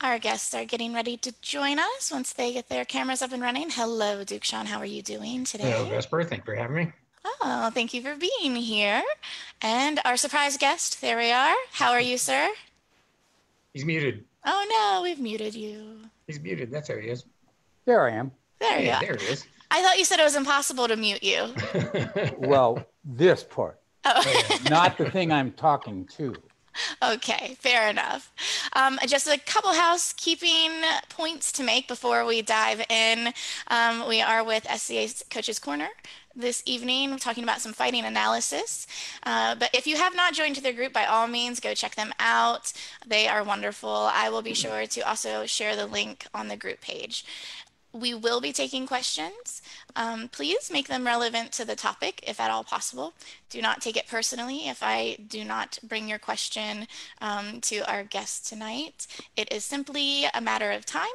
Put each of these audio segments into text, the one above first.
Our guests are getting ready to join us once they get their cameras up and running. Hello, Duke Sean. How are you doing today? Hello, Vesper. Thank you for having me. Oh, thank you for being here. And our surprise guest, there we are. How are you, sir? He's muted. Oh no, we've muted you. He's muted. That's how he is. There I am. There you are. there he is. I thought you said it was impossible to mute you. Well, this part, Oh, oh not the thing I'm talking to. Okay, fair enough. Um, just a couple housekeeping points to make before we dive in. Um, we are with SCA's Coaches Corner this evening, talking about some fighting analysis. Uh, but if you have not joined their group, by all means, go check them out. They are wonderful. I will be sure to also share the link on the group page. We will be taking questions. Um, please make them relevant to the topic if at all possible. Do not take it personally if I do not bring your question um, to our guest tonight. It is simply a matter of time,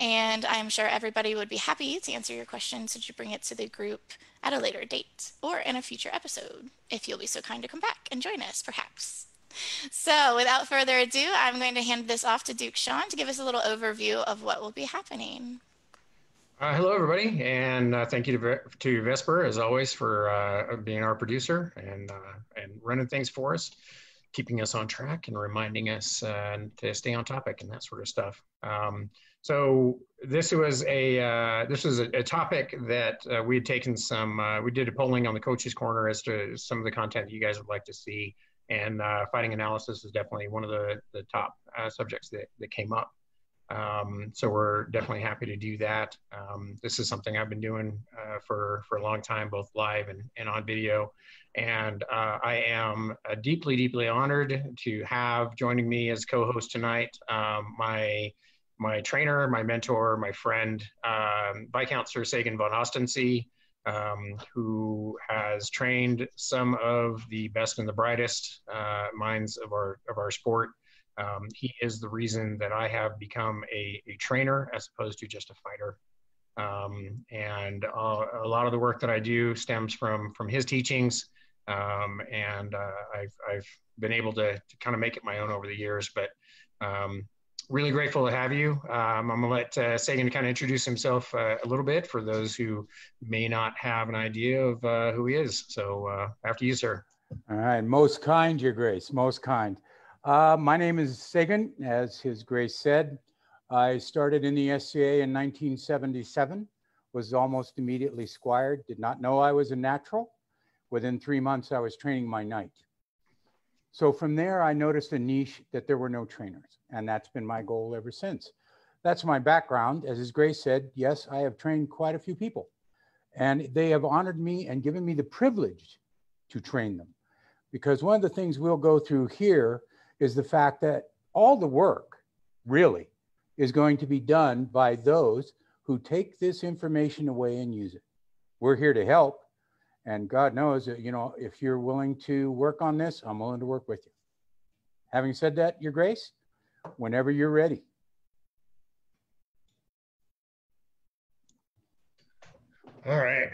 and I'm sure everybody would be happy to answer your question should you bring it to the group at a later date or in a future episode, if you'll be so kind to come back and join us, perhaps. So, without further ado, I'm going to hand this off to Duke Sean to give us a little overview of what will be happening. Uh, hello, everybody, and uh, thank you to, to Vesper as always for uh, being our producer and uh, and running things for us, keeping us on track and reminding us uh, to stay on topic and that sort of stuff. Um, so this was a uh, this was a, a topic that we had taken some we did a polling on the coaches corner as to some of the content that you guys would like to see, and fighting analysis is definitely one of the the top subjects that that came up. Um, so we're definitely happy to do that. Um, this is something I've been doing uh, for for a long time, both live and, and on video. And uh, I am uh, deeply, deeply honored to have joining me as co-host tonight um, my my trainer, my mentor, my friend, um, Viscount Sagan von Ostensee, um, who has trained some of the best and the brightest uh, minds of our of our sport. Um, he is the reason that I have become a, a trainer as opposed to just a fighter. Um, and uh, a lot of the work that I do stems from from his teachings, um, and uh, I've I've been able to, to kind of make it my own over the years. But um, really grateful to have you. Um, I'm gonna let uh, Sagan kind of introduce himself uh, a little bit for those who may not have an idea of uh, who he is. So uh, after you, sir. All right, most kind, Your Grace, most kind. Uh, my name is Sagan, as His Grace said. I started in the SCA in 1977, was almost immediately squired, did not know I was a natural. Within three months, I was training my knight. So from there, I noticed a niche that there were no trainers, and that's been my goal ever since. That's my background. As His Grace said, yes, I have trained quite a few people, and they have honored me and given me the privilege to train them. Because one of the things we'll go through here is the fact that all the work really is going to be done by those who take this information away and use it. We're here to help. And God knows that, you know, if you're willing to work on this, I'm willing to work with you. Having said that, Your Grace, whenever you're ready. All right.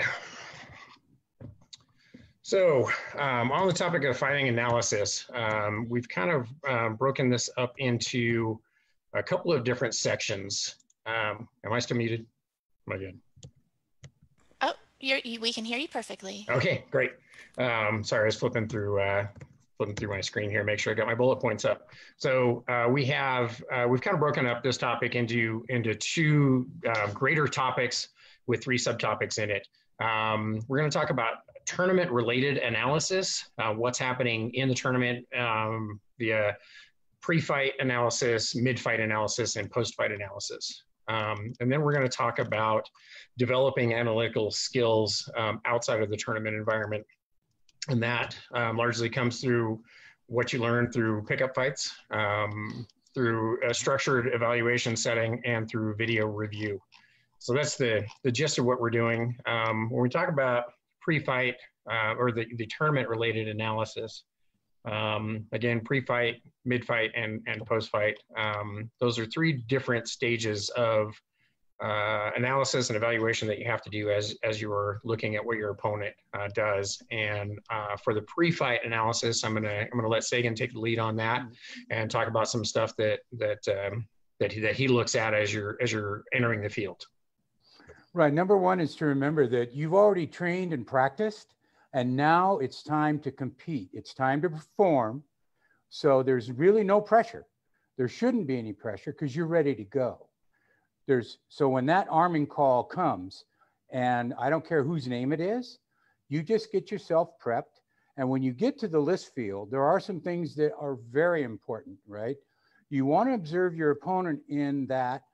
So, um, on the topic of finding analysis, um, we've kind of um, broken this up into a couple of different sections. Um, am I still muted? Am I good? Oh, you're, you, we can hear you perfectly. Okay, great. Um, sorry, I was flipping through uh, flipping through my screen here, make sure I got my bullet points up. So uh, we have uh, we've kind of broken up this topic into into two uh, greater topics with three subtopics in it. Um, we're going to talk about tournament related analysis, uh, what's happening in the tournament um, via pre-fight analysis, mid-fight analysis, and post-fight analysis. Um, and then we're going to talk about developing analytical skills um, outside of the tournament environment. And that um, largely comes through what you learn through pickup fights, um, through a structured evaluation setting, and through video review. So that's the, the gist of what we're doing. Um, when we talk about pre-fight uh, or the, the tournament related analysis, um, again, pre-fight, mid-fight, and, and post-fight. Um, those are three different stages of uh, analysis and evaluation that you have to do as, as you are looking at what your opponent uh, does. And uh, for the pre-fight analysis, I'm gonna I'm gonna let Sagan take the lead on that and talk about some stuff that that um, that he, that he looks at as you're as you're entering the field? Right. Number one is to remember that you've already trained and practiced, and now it's time to compete. It's time to perform. So there's really no pressure. There shouldn't be any pressure because you're ready to go. There's so when that arming call comes, and I don't care whose name it is, you just get yourself prepped. And when you get to the list field, there are some things that are very important, right? You want to observe your opponent in that,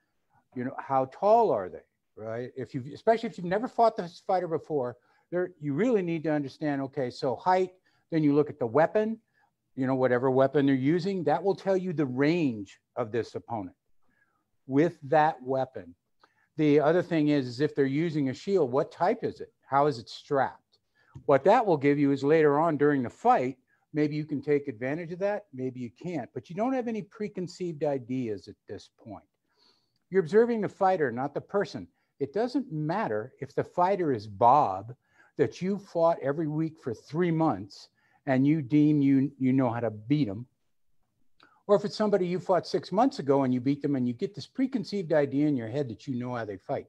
you know, how tall are they, right? If you, especially if you've never fought this fighter before, there you really need to understand. Okay, so height. Then you look at the weapon, you know, whatever weapon they're using. That will tell you the range of this opponent with that weapon. The other thing is, is if they're using a shield, what type is it? How is it strapped? What that will give you is later on during the fight, maybe you can take advantage of that, maybe you can't, but you don't have any preconceived ideas at this point. You're observing the fighter, not the person. It doesn't matter if the fighter is Bob that you fought every week for three months and you deem you, you know how to beat him or if it's somebody you fought six months ago and you beat them and you get this preconceived idea in your head that you know how they fight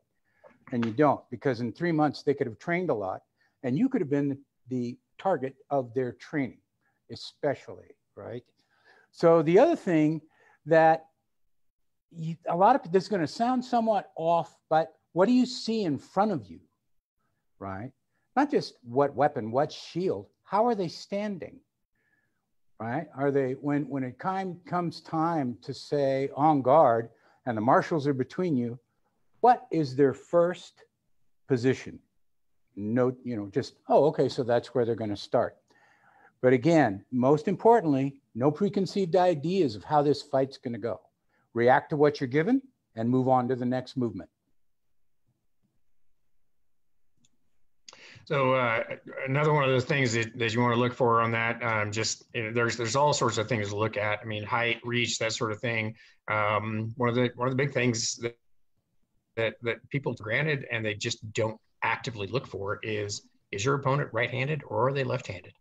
and you don't because in three months they could have trained a lot and you could have been the target of their training especially right? So the other thing that you, a lot of this is going to sound somewhat off but what do you see in front of you right not just what weapon what shield how are they standing right? Are they, when, when it time, comes time to say on guard and the marshals are between you, what is their first position? No, you know, just, oh, okay, so that's where they're going to start. But again, most importantly, no preconceived ideas of how this fight's going to go. React to what you're given and move on to the next movement. So uh, another one of the things that, that you want to look for on that, um, just you know, there's there's all sorts of things to look at. I mean, height, reach, that sort of thing. Um, one of the one of the big things that that that people granted and they just don't actively look for is is your opponent right-handed or are they left-handed?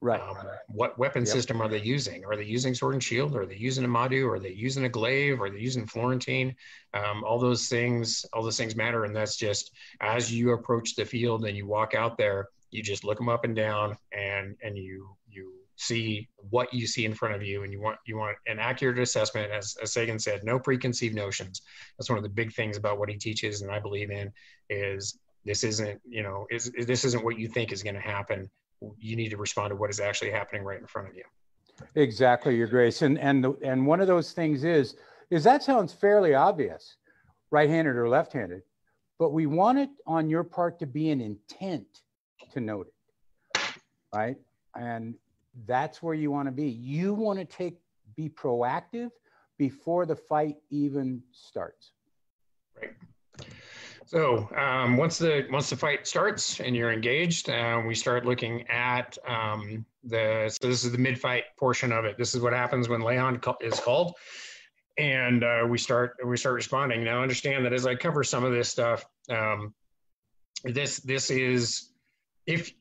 Right. Um, what weapon yep. system are they using? Are they using sword and shield? Are they using a Madu? Are they using a glaive? Are they using Florentine? Um, all those things, all those things matter. And that's just as you approach the field and you walk out there, you just look them up and down and and you you see what you see in front of you and you want you want an accurate assessment as, as sagan said no preconceived notions that's one of the big things about what he teaches and i believe in is this isn't you know is, this isn't what you think is going to happen you need to respond to what is actually happening right in front of you. Exactly, Your Grace. And and and one of those things is is that sounds fairly obvious, right-handed or left-handed, but we want it on your part to be an intent to note it, right? And that's where you want to be. You want to take be proactive before the fight even starts. Right. So um, once the once the fight starts and you're engaged, uh, we start looking at um, the. So this is the mid-fight portion of it. This is what happens when lay on is called, and uh, we start we start responding. Now understand that as I cover some of this stuff, um, this this is if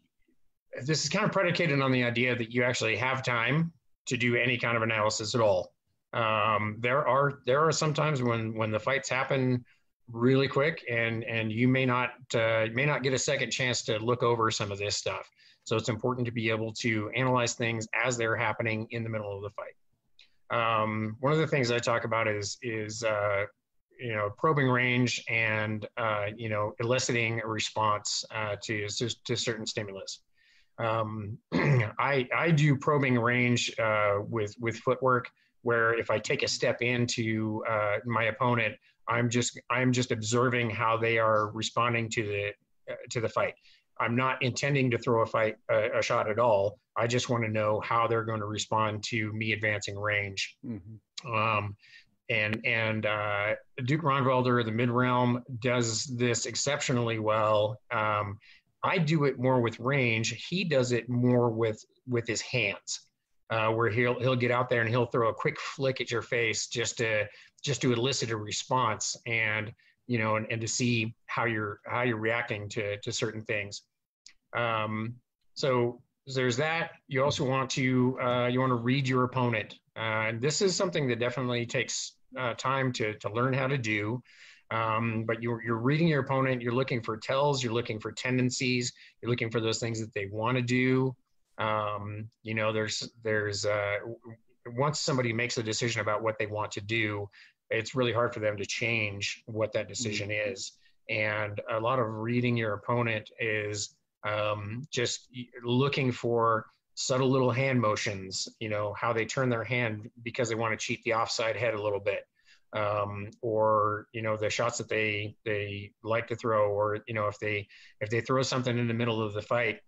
this is kind of predicated on the idea that you actually have time to do any kind of analysis at all. Um, there are there are sometimes when when the fights happen really quick and and you may not uh, may not get a second chance to look over some of this stuff. So it's important to be able to analyze things as they're happening in the middle of the fight. Um, one of the things i talk about is is uh, you know probing range and uh, you know eliciting a response uh, to, to, to certain stimulus. Um, I, I do probing range uh, with with footwork where if i take a step into uh, my opponent I'm just I'm just observing how they are responding to the uh, to the fight. I'm not intending to throw a fight a, a shot at all. I just want to know how they're going to respond to me advancing range. Mm-hmm. Um, and and uh, Duke Ronvalder, the mid realm, does this exceptionally well. Um, I do it more with range. He does it more with with his hands, uh, where he'll he'll get out there and he'll throw a quick flick at your face just to just to elicit a response and you know and, and to see how you're how you're reacting to to certain things. Um, so there's that. You also want to uh, you want to read your opponent. Uh, and this is something that definitely takes uh, time to, to learn how to do. Um, but you're, you're reading your opponent, you're looking for tells, you're looking for tendencies, you're looking for those things that they want to do. Um, you know, there's, there's, uh, once somebody makes a decision about what they want to do, it's really hard for them to change what that decision mm-hmm. is. And a lot of reading your opponent is um, just looking for subtle little hand motions, you know, how they turn their hand because they want to cheat the offside head a little bit. Um, or you know the shots that they they like to throw, or you know if they if they throw something in the middle of the fight,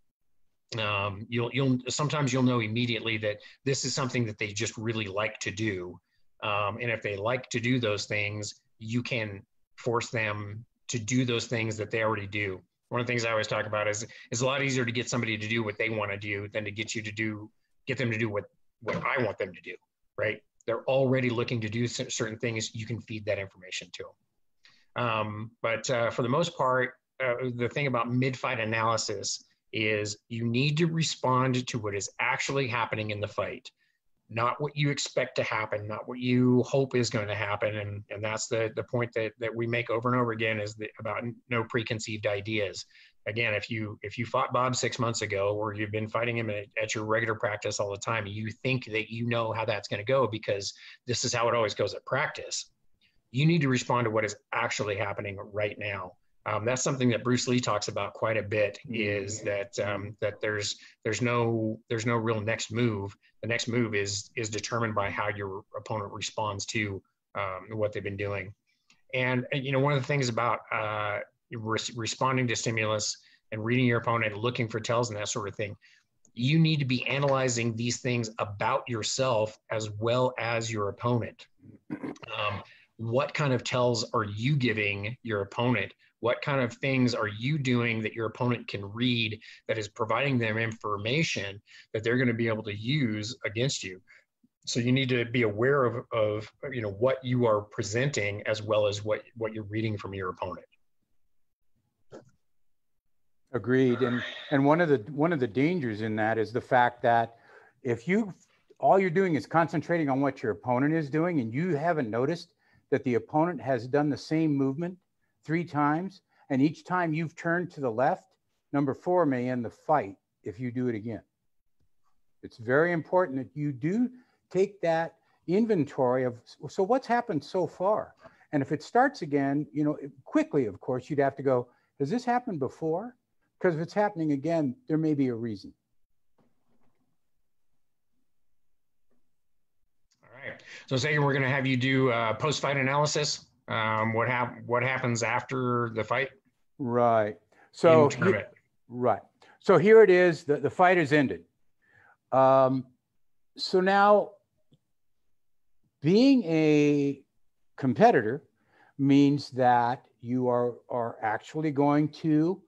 um, you'll you'll sometimes you'll know immediately that this is something that they just really like to do, um, and if they like to do those things, you can force them to do those things that they already do one of the things I always talk about is it's a lot easier to get somebody to do what they want to do than to get you to do get them to do what what I want them to do. Right? They're already looking to do certain things. You can feed that information to them. Um, but uh, for the most part, uh, the thing about mid-fight analysis is you need to respond to what is actually happening in the fight not what you expect to happen, not what you hope is going to happen. And, and that's the, the point that, that we make over and over again is the, about no preconceived ideas. Again, if you if you fought Bob six months ago or you've been fighting him at, at your regular practice all the time, you think that you know how that's going to go because this is how it always goes at practice. You need to respond to what is actually happening right now um, that's something that Bruce Lee talks about quite a bit. Is that um, that there's there's no there's no real next move. The next move is is determined by how your opponent responds to um, what they've been doing. And you know one of the things about uh, re- responding to stimulus and reading your opponent, looking for tells and that sort of thing, you need to be analyzing these things about yourself as well as your opponent. Um, what kind of tells are you giving your opponent? What kind of things are you doing that your opponent can read that is providing them information that they're going to be able to use against you? So you need to be aware of, of you know what you are presenting as well as what, what you're reading from your opponent. Agreed. And and one of the one of the dangers in that is the fact that if you all you're doing is concentrating on what your opponent is doing and you haven't noticed that the opponent has done the same movement three times, and each time you've turned to the left, number four may end the fight if you do it again. It's very important that you do take that inventory of so what's happened so far. And if it starts again, you know, quickly, of course, you'd have to go, has this happened before? Because if it's happening again, there may be a reason. All right. So, say we're going to have you do uh, post fight analysis um, what hap- what happens after the fight? Right. So right. So here it is. The, the fight has ended. Um, so now, being a competitor means that you are are actually going to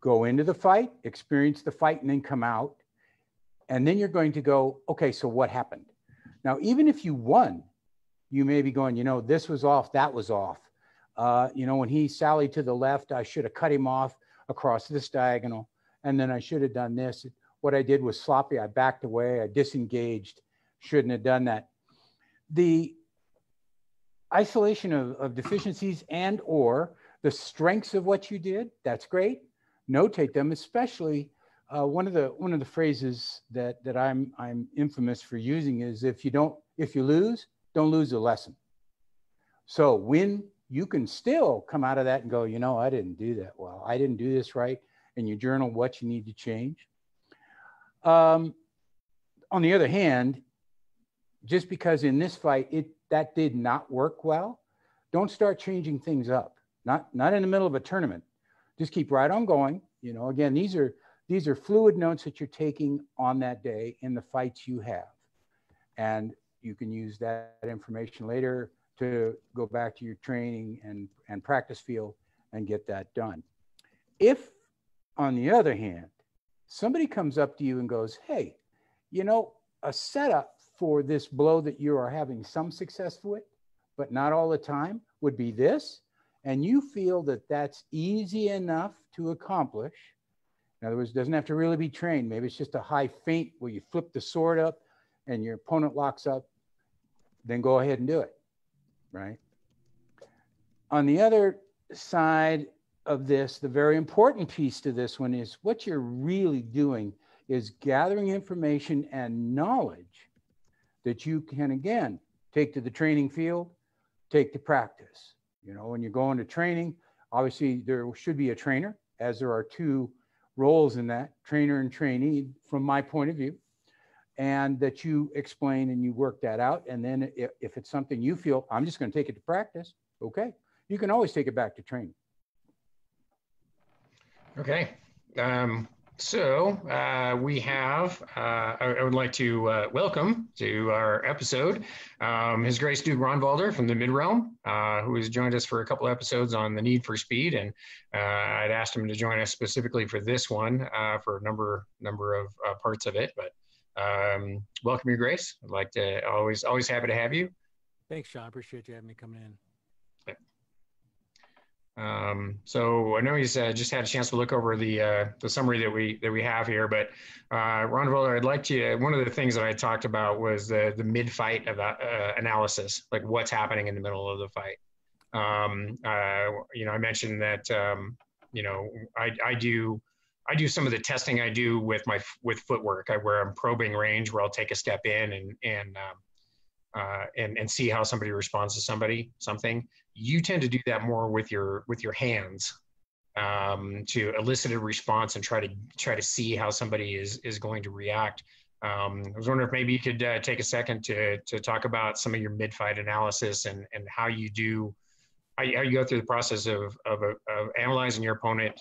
go into the fight, experience the fight, and then come out. And then you're going to go, okay, so what happened? Now, even if you won, you may be going, you know, this was off, that was off. Uh, you know, when he sallied to the left, I should have cut him off across this diagonal. And then I should have done this. What I did was sloppy. I backed away, I disengaged, shouldn't have done that. The isolation of, of deficiencies and or the strengths of what you did, that's great. Notate them, especially uh, one of the one of the phrases that that I'm I'm infamous for using is if you don't if you lose, don't lose the lesson. So when you can still come out of that and go, you know, I didn't do that well. I didn't do this right. And you journal what you need to change. Um, on the other hand, just because in this fight it that did not work well, don't start changing things up. Not not in the middle of a tournament. Just keep right on going. You know, again, these are these are fluid notes that you're taking on that day in the fights you have. And you can use that information later to go back to your training and, and practice field and get that done. If, on the other hand, somebody comes up to you and goes, hey, you know, a setup for this blow that you are having some success with, but not all the time, would be this. And you feel that that's easy enough to accomplish. In other words, doesn't have to really be trained. Maybe it's just a high feint where you flip the sword up and your opponent locks up then go ahead and do it. right? On the other side of this, the very important piece to this one is what you're really doing is gathering information and knowledge that you can, again, take to the training field, take to practice. You know, when you go into training, obviously there should be a trainer, as there are two roles in that trainer and trainee, from my point of view, and that you explain and you work that out. And then if, if it's something you feel, I'm just going to take it to practice, okay, you can always take it back to training. Okay. Um, so uh, we have, uh, I, I, would like to uh, welcome to our episode um, His Grace Duke Ronvalder from the Mid Realm, uh, who has joined us for a couple episodes on the need for speed. And uh, I'd asked him to join us specifically for this one uh, for a number number of parts of it. But um, welcome, Your Grace. I'd like to always always happy to have you. Thanks, Sean. Appreciate you having me coming in. Um, so I know he's uh, just had a chance to look over the uh, the summary that we that we have here, but uh, Ronvalder, I'd like to. One of the things that I talked about was the the mid fight of uh, analysis, like what's happening in the middle of the fight. Um, uh, you know, I mentioned that um, you know I I do I do some of the testing I do with my with footwork, I, where I'm probing range, where I'll take a step in and and um, uh, and and see how somebody responds to somebody something. You tend to do that more with your with your hands um, to elicit a response and try to try to see how somebody is is going to react. Um, I was wondering if maybe you could uh, take a second to to talk about some of your mid fight analysis and and how you do how you, how you go through the process of of, of analyzing your opponent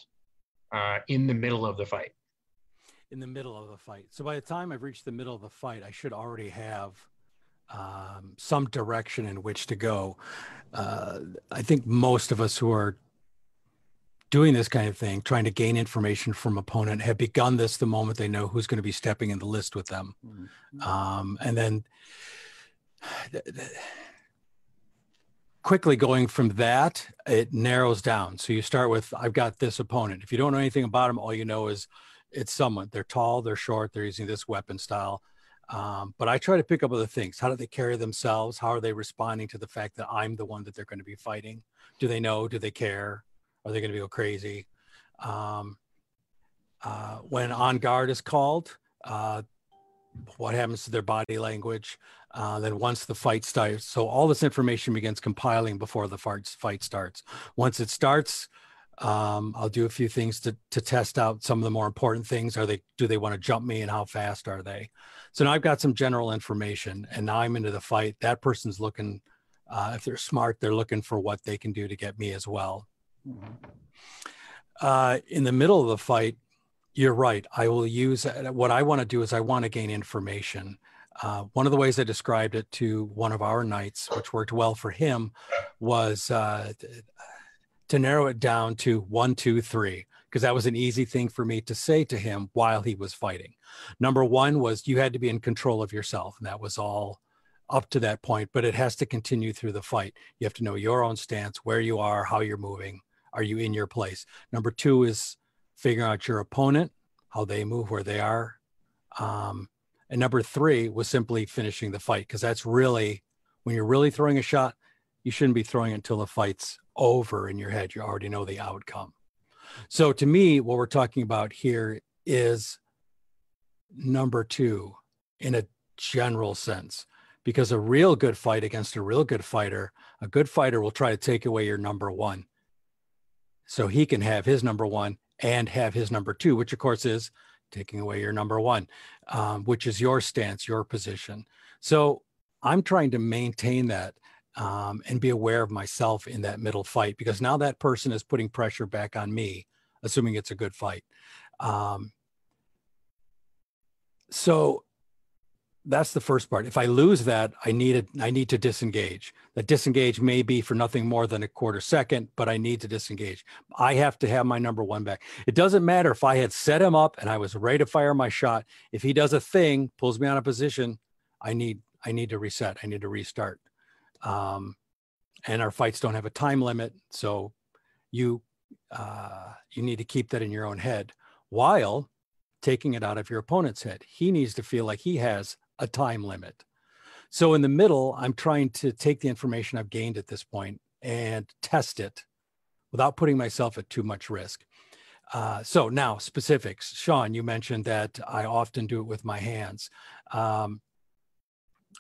uh, in the middle of the fight. In the middle of the fight. So by the time I've reached the middle of the fight, I should already have um, some direction in which to go. Uh, I think most of us who are doing this kind of thing, trying to gain information from opponent, have begun this the moment they know who's going to be stepping in the list with them, mm-hmm. um, and then quickly going from that, it narrows down. So you start with, I've got this opponent. If you don't know anything about them, all you know is it's someone. They're tall, they're short, they're using this weapon style. Um, but I try to pick up other things. How do they carry themselves? How are they responding to the fact that I'm the one that they're going to be fighting? Do they know? Do they care? Are they going to go crazy? Um, uh, when on guard is called, uh, what happens to their body language? Uh, then once the fight starts, so all this information begins compiling before the fight starts. Once it starts, um, I'll do a few things to to test out some of the more important things. Are they do they want to jump me and how fast are they? So now I've got some general information, and now I'm into the fight. That person's looking. Uh, if they're smart, they're looking for what they can do to get me as well. Mm-hmm. Uh, in the middle of the fight, you're right. I will use what I want to do is I want to gain information. Uh, one of the ways I described it to one of our knights, which worked well for him, was uh, to narrow it down to one, two, three, because that was an easy thing for me to say to him while he was fighting. Number one was you had to be in control of yourself, and that was all up to that point, but it has to continue through the fight. You have to know your own stance, where you are, how you're moving. Are you in your place? Number two is figuring out your opponent, how they move, where they are. Um, and number three was simply finishing the fight, because that's really, when you're really throwing a shot, you shouldn't be throwing it until the fight's over in your head. You already know the outcome. So to me, what we're talking about here is number two in a general sense, because a real good fight against a real good fighter, a good fighter will try to take away your number one. So he can have his number one and have his number two, which of course is taking away your number one, um, which is your stance, your position. So I'm trying to maintain that um, and be aware of myself in that middle fight because now that person is putting pressure back on me, assuming it's a good fight. Um, so that's the first part. If I lose that, I need it. I need to disengage. That disengage may be for nothing more than a quarter second, but I need to disengage. I have to have my number one back. It doesn't matter if I had set him up and I was ready to fire my shot. If he does a thing, pulls me out of position, I need I need to reset. I need to restart. Um, and our fights don't have a time limit, so you uh, you need to keep that in your own head while taking it out of your opponent's head. He needs to feel like he has a time limit. So in the middle, I'm trying to take the information I've gained at this point and test it without putting myself at too much risk. Uh, so now specifics. Sean, you mentioned that I often do it with my hands. Um,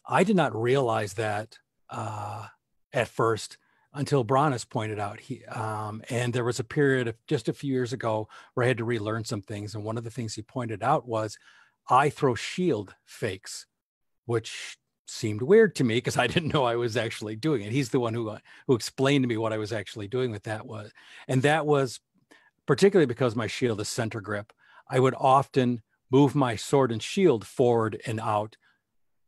I did not realize that uh, at first until Bronis pointed out. He um, and there was a period of just a few years ago where I had to relearn some things, and one of the things he pointed out was I throw shield fakes, which seemed weird to me because I didn't know I was actually doing it. He's the one who uh, who explained to me what I was actually doing with that was, and that was particularly because my shield is center grip. I would often move my sword and shield forward and out,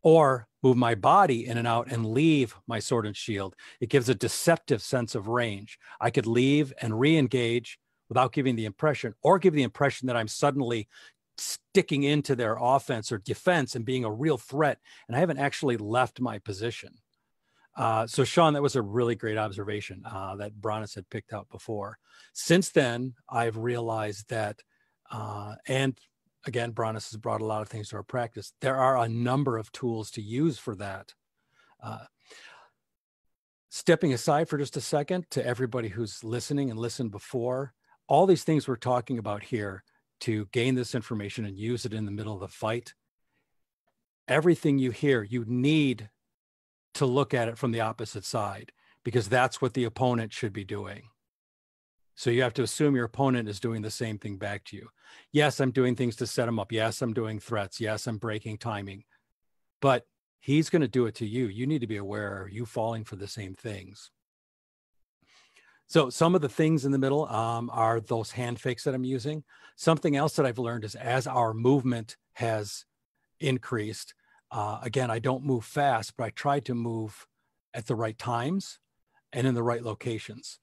or move my body in and out and leave my sword and shield. It gives a deceptive sense of range. I could leave and re-engage without giving the impression, or give the impression that I'm suddenly sticking into their offense or defense and being a real threat. And I haven't actually left my position. Uh, so, Sean, that was a really great observation uh, that Bronis had picked out before. Since then, I've realized that, uh, and again, Bronis has brought a lot of things to our practice. There are a number of tools to use for that. Uh, stepping aside for just a second to everybody who's listening and listened before, all these things we're talking about here to gain this information and use it in the middle of the fight. Everything you hear, you need to look at it from the opposite side because that's what the opponent should be doing. So you have to assume your opponent is doing the same thing back to you. Yes, I'm doing things to set him up. Yes, I'm doing threats. Yes, I'm breaking timing. But he's going to do it to you. You need to be aware are you falling for the same things? So some of the things in the middle um, are those hand fakes that I'm using. Something else that I've learned is as our movement has increased, uh, again, I don't move fast, but I try to move at the right times and in the right locations.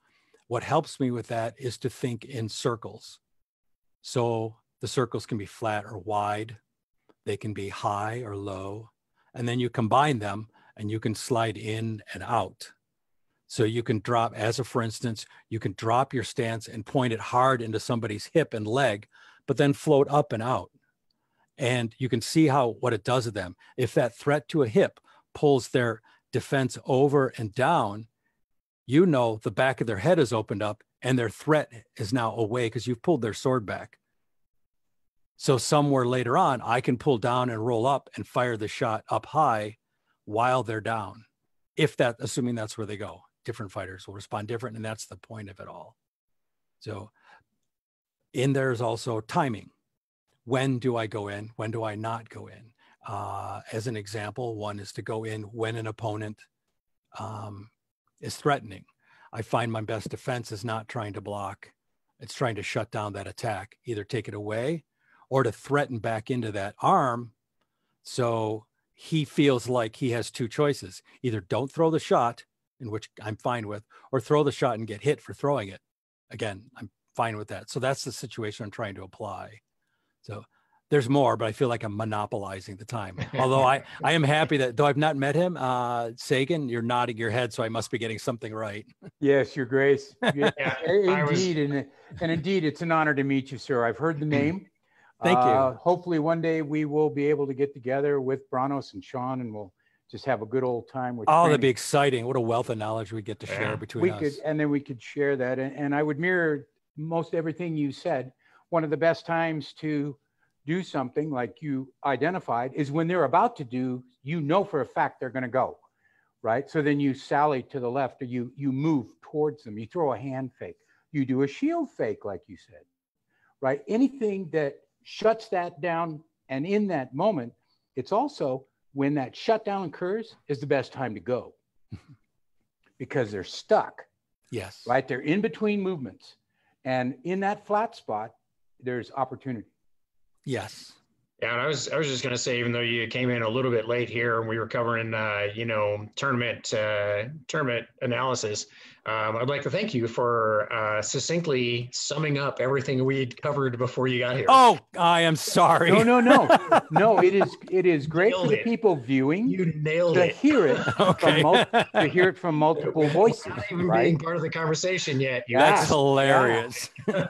What helps me with that is to think in circles. So the circles can be flat or wide, they can be high or low, and then you combine them and you can slide in and out. So you can drop, as a for instance, you can drop your stance and point it hard into somebody's hip and leg, but then float up and out. And you can see how what it does to them. If that threat to a hip pulls their defense over and down, you know the back of their head is opened up and their threat is now away because you've pulled their sword back. So somewhere later on, I can pull down and roll up and fire the shot up high while they're down. If that, assuming that's where they go different fighters will respond different and that's the point of it all. So in there's also timing. When do i go in? When do i not go in? Uh, as an example one is to go in when an opponent um, is threatening. I find my best defense is not trying to block. It's trying to shut down that attack either take it away or to threaten back into that arm. So he feels like he has two choices either don't throw the shot in which I'm fine with, or throw the shot and get hit for throwing it. Again, I'm fine with that. So that's the situation I'm trying to apply. So there's more, but I feel like I'm monopolizing the time. Although I, I am happy that though I've not met him, uh, Sagan, you're nodding your head, so I must be getting something right. Yes, Your Grace. yeah, indeed, was... and, and indeed, it's an honor to meet you, sir. I've heard the name. Thank you. Uh, hopefully, one day we will be able to get together with Bronis and Sean, and we'll just have a good old time with. Oh, training. that'd be exciting! What a wealth of knowledge we get to share yeah. between we us. Could, and then we could share that, and, and I would mirror most everything you said. One of the best times to do something like you identified is when they're about to do. You know for a fact they're going to go, right? So then you sally to the left, or you you move towards them. You throw a hand fake. You do a shield fake, like you said, right? Anything that shuts that down, and in that moment, it's also when that shutdown occurs is the best time to go because they're stuck. Yes. Right? They're in between movements. And in that flat spot, there's opportunity. Yes. Yeah, and I was I was just gonna say, even though you came in a little bit late here, and we were covering, uh, you know, tournament uh, tournament analysis, um, I'd like to thank you for uh, succinctly summing up everything we'd covered before you got here. Oh, I am sorry. No, no, no, no. It is it is great nailed for the it. people viewing. You nailed to it. hear it okay. from mul- to hear it from multiple voices. Not even right? being part of the conversation yet. You That's hilarious. Yeah.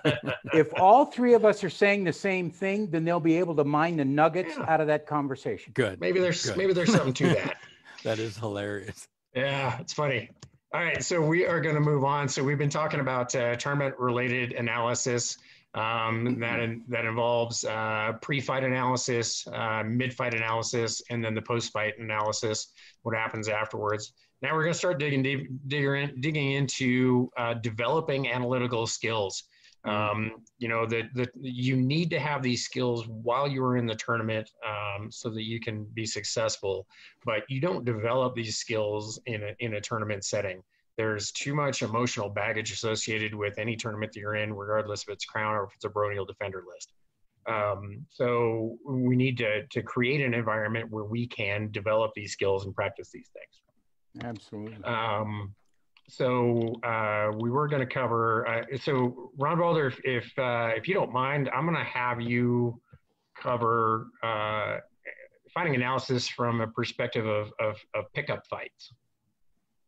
if all three of us are saying the same thing, then they'll be able to mine the nuggets Yeah. out of that conversation. Good. Maybe there's Good. maybe there's something to that. That is hilarious. Yeah, it's funny. All right, so we are going to move on. So we've been talking about uh, tournament-related analysis um, that in, that involves uh, pre-fight analysis, uh, mid-fight analysis, and then the post-fight analysis. What happens afterwards? Now we're going to start digging deep, digging, digging into uh, developing analytical skills. Um, you know that that you need to have these skills while you're in the tournament um, so that you can be successful but you don't develop these skills in a, in a tournament setting. There's too much emotional baggage associated with any tournament that you're in, regardless if it's crown or if it's a Baronial defender list. Um, so we need to, to create an environment where we can develop these skills and practice these things. Absolutely. Um, so uh, we were going to cover. Uh, so Ronvalder, if if, uh, if you don't mind, I'm going to have you cover uh, finding analysis from a perspective of, of, of pickup fights,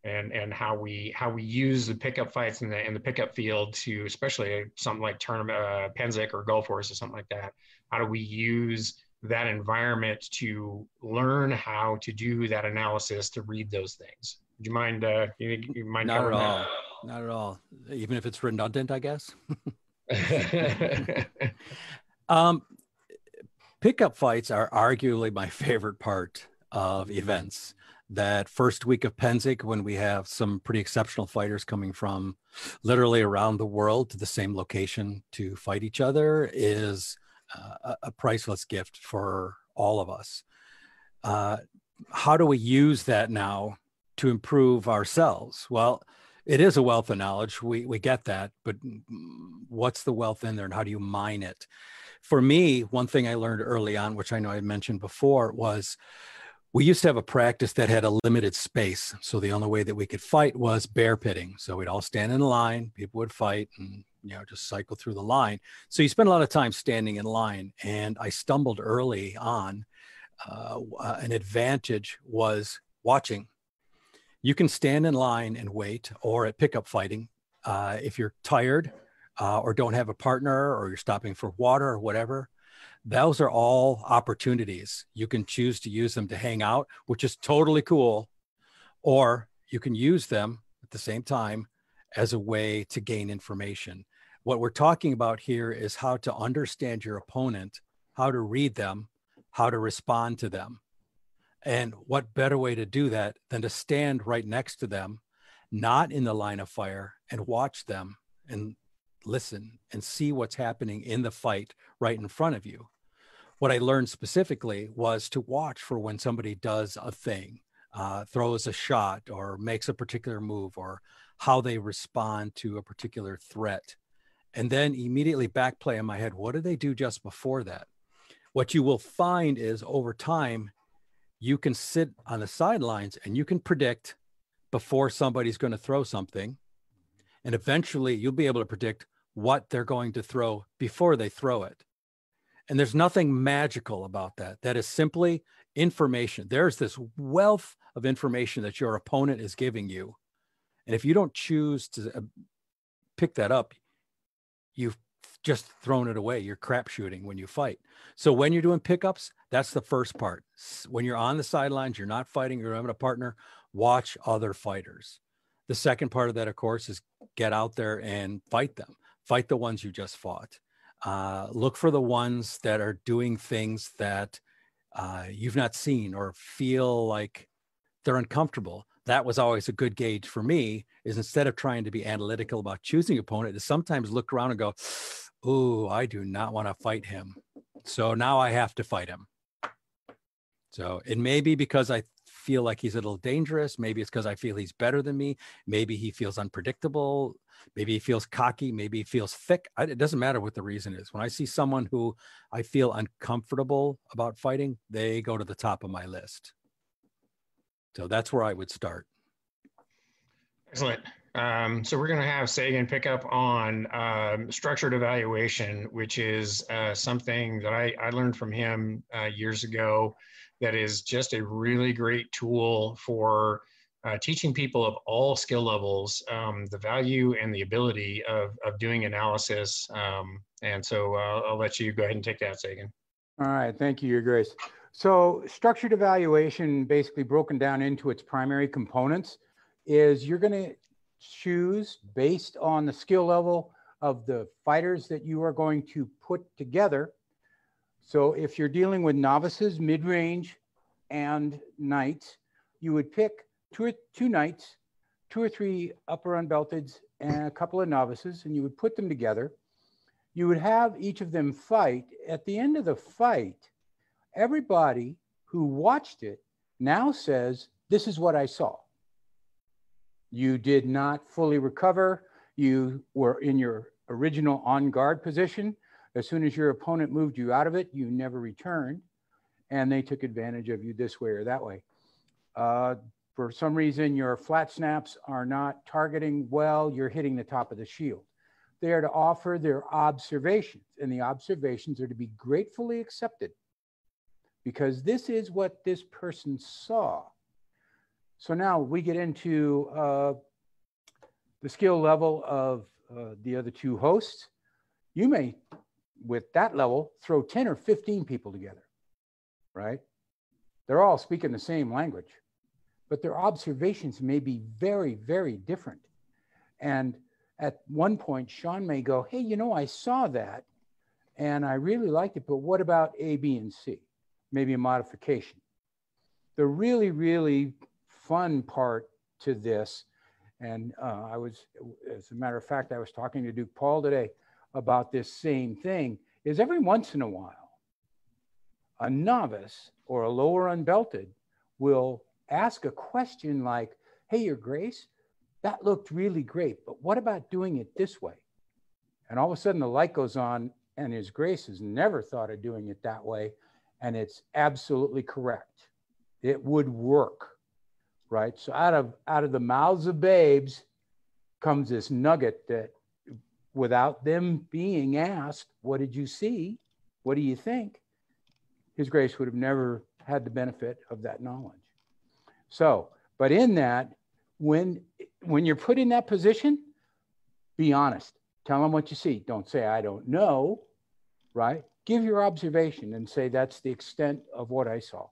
and and how we how we use the pickup fights in the in the pickup field to especially something like tournament uh, Pennsic or Gulf Wars or something like that. How do we use that environment to learn how to do that analysis to read those things? Would you mind? Uh, you, you mind Not at all. Not at all. Even if it's redundant, I guess. Um, pickup fights are arguably my favorite part of events. That first week of Pennsic, when we have some pretty exceptional fighters coming from literally around the world to the same location to fight each other, is uh, a priceless gift for all of us. Uh, how do we use that now to improve ourselves? Well, it is a wealth of knowledge. We we get that, but what's the wealth in there, and how do you mine it? For me, one thing I learned early on, which I know I mentioned before, was we used to have a practice that had a limited space. So the only way that we could fight was bear pitting. So we'd all stand in a line, people would fight, and you know just cycle through the line. So you spend a lot of time standing in line, and I stumbled early on. Uh, uh, an advantage was watching you can stand in line and wait or at pickup fighting uh, if you're tired uh, or don't have a partner or you're stopping for water or whatever. Those are all opportunities. You can choose to use them to hang out which is totally cool or you can use them at the same time as a way to gain information. What we're talking about here is how to understand your opponent how to read them how to respond to them and what better way to do that than to stand right next to them, not in the line of fire, and watch them and listen and see what's happening in the fight right in front of you. What I learned specifically was to watch for when somebody does a thing, uh, throws a shot, or makes a particular move, or how they respond to a particular threat. And then immediately backplay in my head, what did they do just before that? What you will find is over time, you can sit on the sidelines and you can predict before somebody's going to throw something. And eventually you'll be able to predict what they're going to throw before they throw it. And there's nothing magical about that. That is simply information. There's this wealth of information that your opponent is giving you. And if you don't choose to uh, pick that up, you've just throwing it away. You're crap shooting when you fight. So when you're doing pickups, that's the first part. When you're on the sidelines, you're not fighting, you're having a partner, watch other fighters. The second part of that, of course, is get out there and fight them. Fight the ones you just fought. Uh, look for the ones that are doing things that uh, you've not seen or feel like they're uncomfortable. That was always a good gauge for me. Is instead of trying to be analytical about choosing opponent, is sometimes look around and go, "Ooh, I do not want to fight him." So now I have to fight him. So it may be because I feel like he's a little dangerous. Maybe it's because I feel he's better than me. Maybe he feels unpredictable. Maybe he feels cocky. Maybe he feels thick. I, it doesn't matter what the reason is. When I see someone who I feel uncomfortable about fighting, they go to the top of my list. So that's where I would start. Excellent. Um, so we're going to have Sagan pick up on um, structured evaluation, which is uh, something that I, I learned from him uh, years ago. That is just a really great tool for uh, teaching people of all skill levels um, the value and the ability of, of doing analysis. Um, and so uh, I'll let you go ahead and take that, Sagan. All right, thank you, Your Grace. So structured evaluation, basically broken down into its primary components, is you're going to choose based on the skill level of the fighters that you are going to put together. So if you're dealing with novices, mid-range, and knights, you would pick two or two knights, two or three upper unbelteds, and a couple of novices, and you would put them together. You would have each of them fight. At the end of the fight, everybody who watched it now says, This is what I saw. You did not fully recover. You were in your original on guard position. As soon as your opponent moved you out of it, you never returned. And they took advantage of you this way or that way. Uh, for some reason, your flat snaps are not targeting well, you're hitting the top of the shield. They are to offer their observations, and the observations are to be gratefully accepted because this is what this person saw. So now we get into uh, the skill level of uh, the other two hosts. You may, with that level, throw 10 or 15 people together, right? They're all speaking the same language, but their observations may be very, very different. And at one point, Sean may go, Hey, you know, I saw that and I really liked it, but what about A, B, and C? maybe a modification. The really, really fun part to this, and uh, I was, as a matter of fact, I was talking to Duke Paul today about this same thing, is every once in a while, a novice or a lower unbelted will ask a question like, Hey, Your Grace, that looked really great, but what about doing it this way? And all of a sudden the light goes on, and His Grace has never thought of doing it that way and it's absolutely correct. It would work, right? So out of out of the mouths of babes comes this nugget that without them being asked, what did you see? What do you think? His grace would have never had the benefit of that knowledge. So, but in that, when when you're put in that position, be honest. Tell them what you see. Don't say, I don't know, right? give your observation and say that's the extent of what I saw.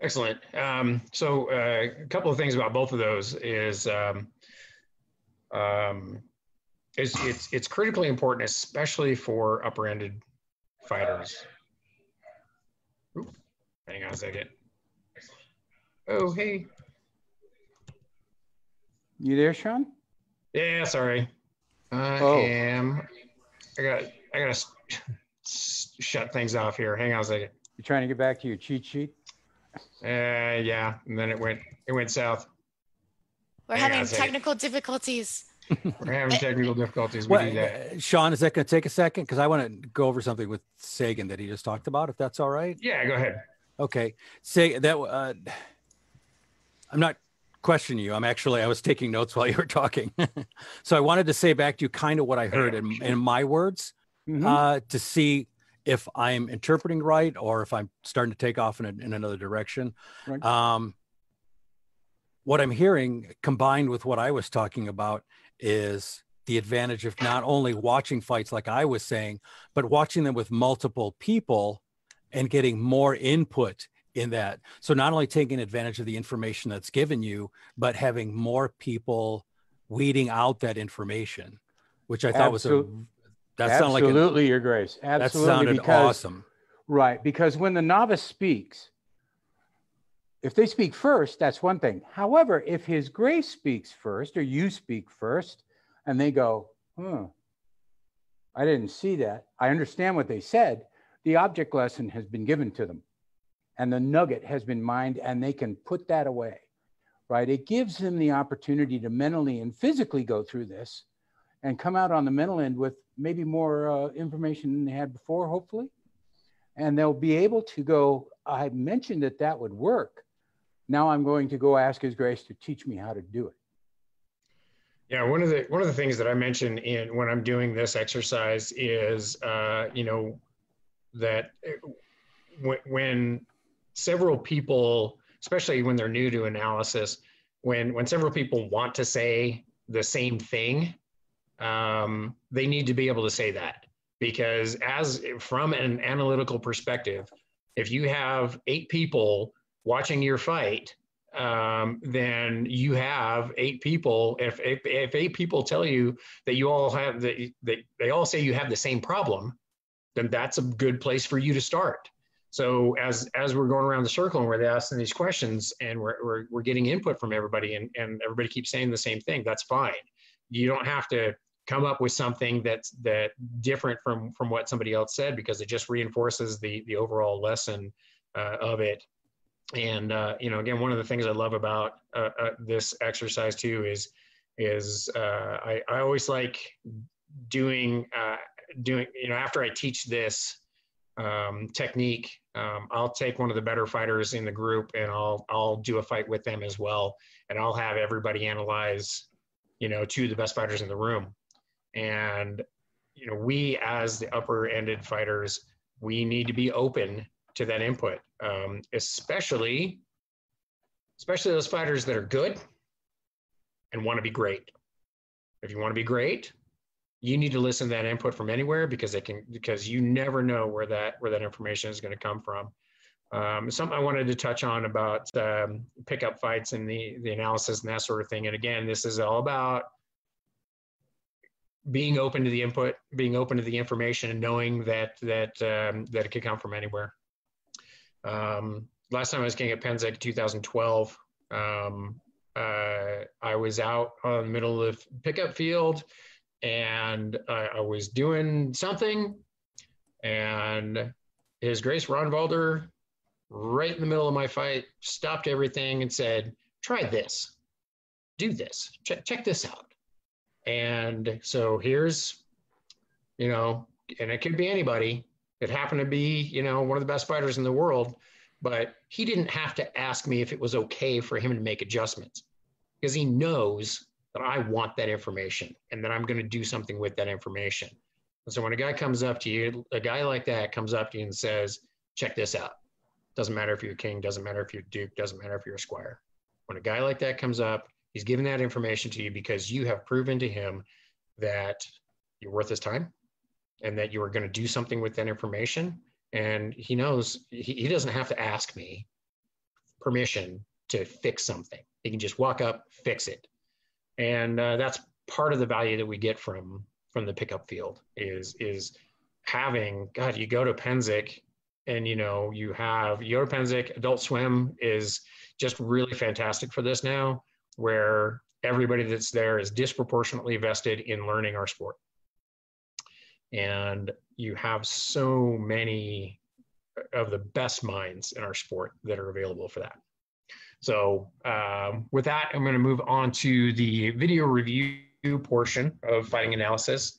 Excellent. Um, so uh, a couple of things about both of those is um, um, is it's it's critically important, especially for upper-ended fighters. Ooh, hang on a second. Oh, hey. You there, Sean? Yeah, sorry. I oh. am. I got. I got to shut things off here. Hang on a second. You're trying to get back to your cheat sheet? Uh, yeah. And then it went. It went south. We're Hang having technical difficulties. We're having technical difficulties. We well, uh, Sean, is that going to take a second? Because I want to go over something with Sagan that he just talked about. If that's all right. Yeah, go ahead. Okay. Say that. Uh, I'm not questioning you. I'm actually I was taking notes while you were talking, so I wanted to say back to you kind of what I heard in, in my words mm-hmm. uh, to see if I'm interpreting right or if I'm starting to take off in, a, in another direction. Right. Um, what I'm hearing combined with what I was talking about is the advantage of not only watching fights like I was saying, but watching them with multiple people and getting more input in that. So not only taking advantage of the information that's given you, but having more people weeding out that information, which I thought Absol- was a that sounded like absolutely your grace. Absolutely, that sounded because, awesome. Right, because when the novice speaks, if they speak first, that's one thing. However, if his grace speaks first, or you speak first, and they go, "Hmm, I didn't see that. I understand what they said." The object lesson has been given to them and the nugget has been mined and they can put that away, right? It gives them the opportunity to mentally and physically go through this and come out on the mental end with maybe more uh, information than they had before, hopefully. And they'll be able to go, I mentioned that that would work. Now I'm going to go ask His Grace to teach me how to do it. Yeah, one of the one of the things that I mentioned in when I'm doing this exercise is, uh, you know, that uh, when, when several people, especially when they're new to analysis, when when several people want to say the same thing, um, they need to be able to say that. because as from an analytical perspective, if you have eight people watching your fight, um, then you have eight people. If, if, if eight people tell you that you all have that they, they all say you have the same problem, then that's a good place for you to start. So as as we're going around the circle and we're asking these questions and we're, we're, we're getting input from everybody and, and everybody keeps saying the same thing, that's fine. You don't have to come up with something that's that different from from what somebody else said because it just reinforces the the overall lesson uh, of it. And uh, you know again one of the things i love about uh, uh this exercise too is is uh, I, I always like doing uh, doing you know after i teach this um, technique um, i'll take one of the better fighters in the group and i'll i'll do a fight with them as well. And i'll have everybody analyze you know two of the best fighters in the room and you know, we as the upper ended fighters, we need to be open to that input, um, especially especially those fighters that are good and want to be great. If you want to be great, you need to listen to that input from anywhere because it can because you never know where that where that information is going to come from. Um, something I wanted to touch on about um, pickup fights and the the analysis and that sort of thing. And again, this is all about being open to the input, being open to the information, and knowing that that um, that it could come from anywhere. Um, last time I was getting at Pennsic 2012, um, uh, I was out on the middle of the pickup field, and I, I was doing something, and His Grace Ronvalder, right in the middle of my fight, stopped everything and said, "Try this, do this, check check this out." And so here's, you know, and it could be anybody. It happened to be, you know, one of the best fighters in the world, but he didn't have to ask me if it was okay for him to make adjustments because he knows that I want that information and that I'm going to do something with that information. And so when a guy comes up to you, a guy like that comes up to you and says, check this out. Doesn't matter if you're a king, doesn't matter if you're a duke, doesn't matter if you're a squire. When a guy like that comes up He's giving that information to you because you have proven to him that you're worth his time and that you are going to do something with that information. And he knows he, he doesn't have to ask me permission to fix something. He can just walk up, fix it. And uh, that's part of the value that we get from from the pickup field is is having God. You go to Pennsic, and you know you have your Pennsic. Adult Swim is just really fantastic for this now where everybody that's there is disproportionately vested in learning our sport. And you have so many of the best minds in our sport that are available for that. So um, with that, I'm going to move on to the video review portion of fighting analysis.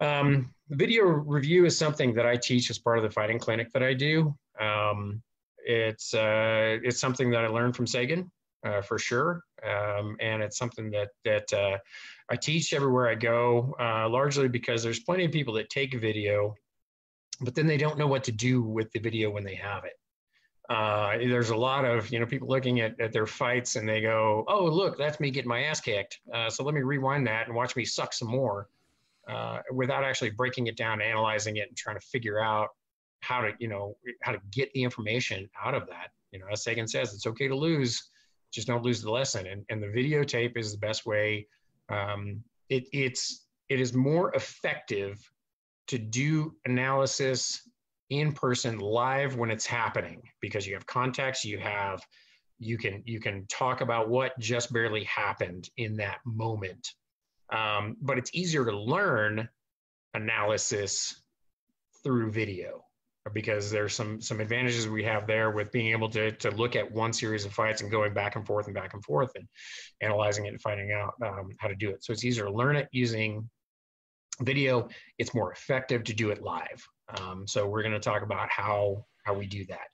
Um, video review is something that I teach as part of the fighting clinic that I do. Um, it's uh, it's something that I learned from Sagan uh, for sure. Um, and it's something that that uh, I teach everywhere I go, uh, largely because there's plenty of people that take video, but then they don't know what to do with the video when they have it. Uh, there's a lot of you know people looking at, at their fights and they go, oh look, that's me getting my ass kicked. Uh, so let me rewind that and watch me suck some more, uh, without actually breaking it down, analyzing it, and trying to figure out how to you know how to get the information out of that. You know, as Sagan says, it's okay to lose just don't lose the lesson. And, and the videotape is the best way. Um, it, it's it is more effective to do analysis in person live when it's happening because you have context you have you can you can talk about what just barely happened in that moment um, but it's easier to learn analysis through video because there's some some advantages we have there with being able to to look at one series of fights and going back and forth and back and forth and analyzing it and finding out um, how to do it. So it's easier to learn it using video. It's more effective to do it live. Um, so we're going to talk about how how we do that.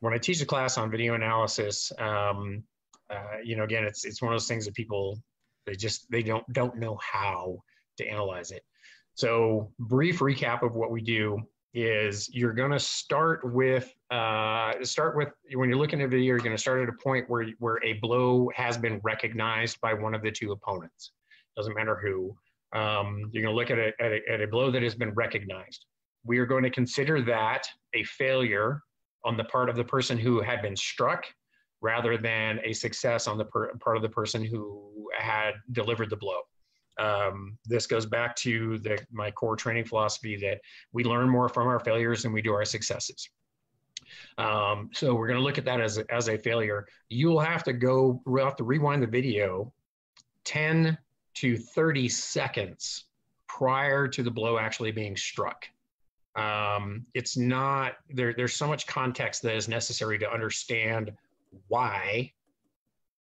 When I teach a class on video analysis, um, uh, you know, again, it's it's one of those things that people they just they don't don't know how to analyze it. So brief recap of what we do is you're going to start with uh, start with when you're looking at a video you're going to start at a point where where a blow has been recognized by one of the two opponents doesn't matter who Um, you're going to look at a, at, a, at a blow that has been recognized. We are going to consider that a failure on the part of the person who had been struck rather than a success on the per, part of the person who had delivered the blow. Um, this goes back to the, my core training philosophy that we learn more from our failures than we do our successes. Um, so we're going to look at that as a, as a failure. You'll have to go, we'll have to rewind the video 10 to 30 seconds prior to the blow actually being struck. Um, it's not, there, there's so much context that is necessary to understand why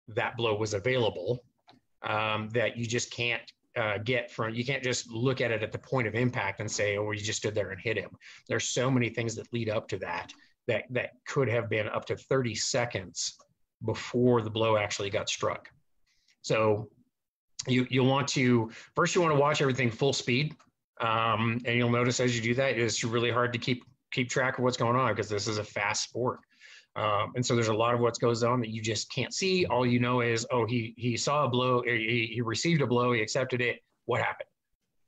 that blow was available um, that you just can't uh, get from you can't just look at it at the point of impact and say oh you just stood there and hit him. There's so many things that lead up to that that that could have been up to 30 seconds before the blow actually got struck. So you you'll want to first you want to watch everything full speed um, and you'll notice as you do that it's really hard to keep keep track of what's going on because this is a fast sport um, and so there's a lot of what goes on that you just can't see. All you know is, oh, he he saw a blow, he, he received a blow, he accepted it. What happened?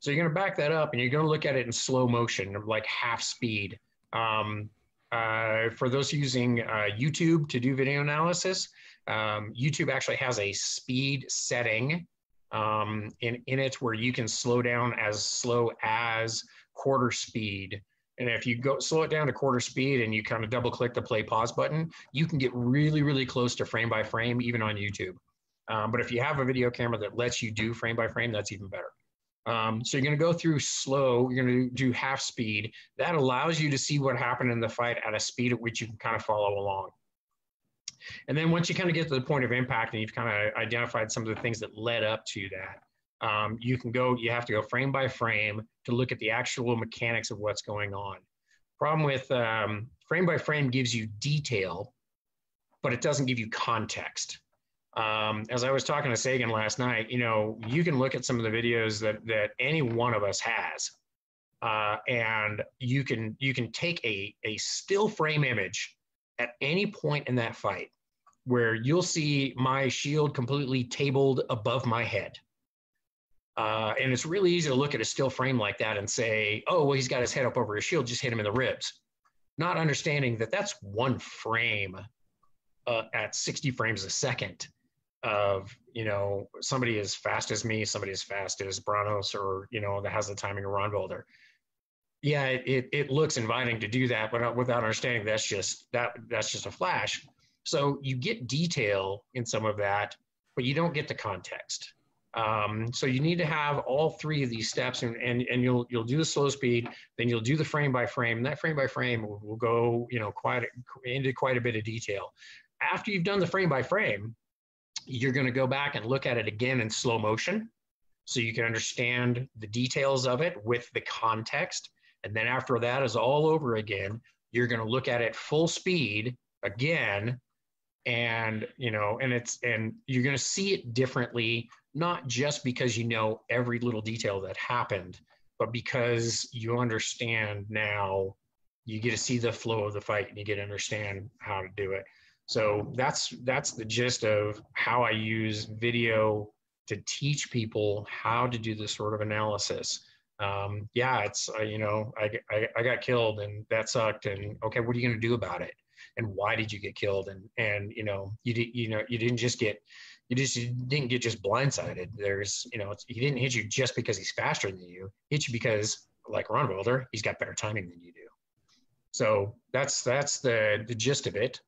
So you're going to back that up and you're going to look at it in slow motion, like half speed. Um, uh, for those using uh, YouTube to do video analysis, um, YouTube actually has a speed setting um, in, in it where you can slow down as slow as quarter speed and if you go slow it down to quarter speed and you kind of double click the play pause button, you can get really, really close to frame by frame, even on YouTube. Um, but if you have a video camera that lets you do frame by frame, that's even better. Um, so you're going to go through slow, you're going to do half speed. That allows you to see what happened in the fight at a speed at which you can kind of follow along. And then once you kind of get to the point of impact and you've kind of identified some of the things that led up to that, um, you can go, you have to go frame by frame to look at the actual mechanics of what's going on. Problem with um, frame by frame gives you detail, but it doesn't give you context. Um, as I was talking to Sagan last night, you know, you can look at some of the videos that that any one of us has, uh, and you can you can take a a still frame image at any point in that fight where you'll see my shield completely tabled above my head uh, and it's really easy to look at a still frame like that and say, oh, well, he's got his head up over his shield, just hit him in the ribs. Not understanding that that's one frame uh, at 60 frames a second of, you know, somebody as fast as me, somebody as fast as Branos or, you know, that has the timing of Ronvalder. Yeah, it, it, it looks inviting to do that, but without understanding that's just that that's just a flash. So you get detail in some of that, but you don't get the context. Um, so you need to have all three of these steps and, and, and you'll, you'll do the slow speed, then you'll do the frame by frame and that frame by frame will, will go, you know, quite into quite a bit of detail. After you've done the frame by frame, you're going to go back and look at it again in slow motion so you can understand the details of it with the context. And then after that is all over again, you're going to look at it full speed again and you know and it's and you're going to see it differently not just because you know every little detail that happened, but because you understand now, you get to see the flow of the fight and you get to understand how to do it. So that's that's the gist of how I use video to teach people how to do this sort of analysis. Um, yeah, it's uh, you know I, I, I got killed and that sucked and okay, what are you going to do about it? And why did you get killed? And and you know you did you know you didn't just get you just you didn't get just blindsided. There's, you know, he didn't hit you just because he's faster than you. He hit you because, like Ronvalder, he's got better timing than you do. So that's that's the the gist of it.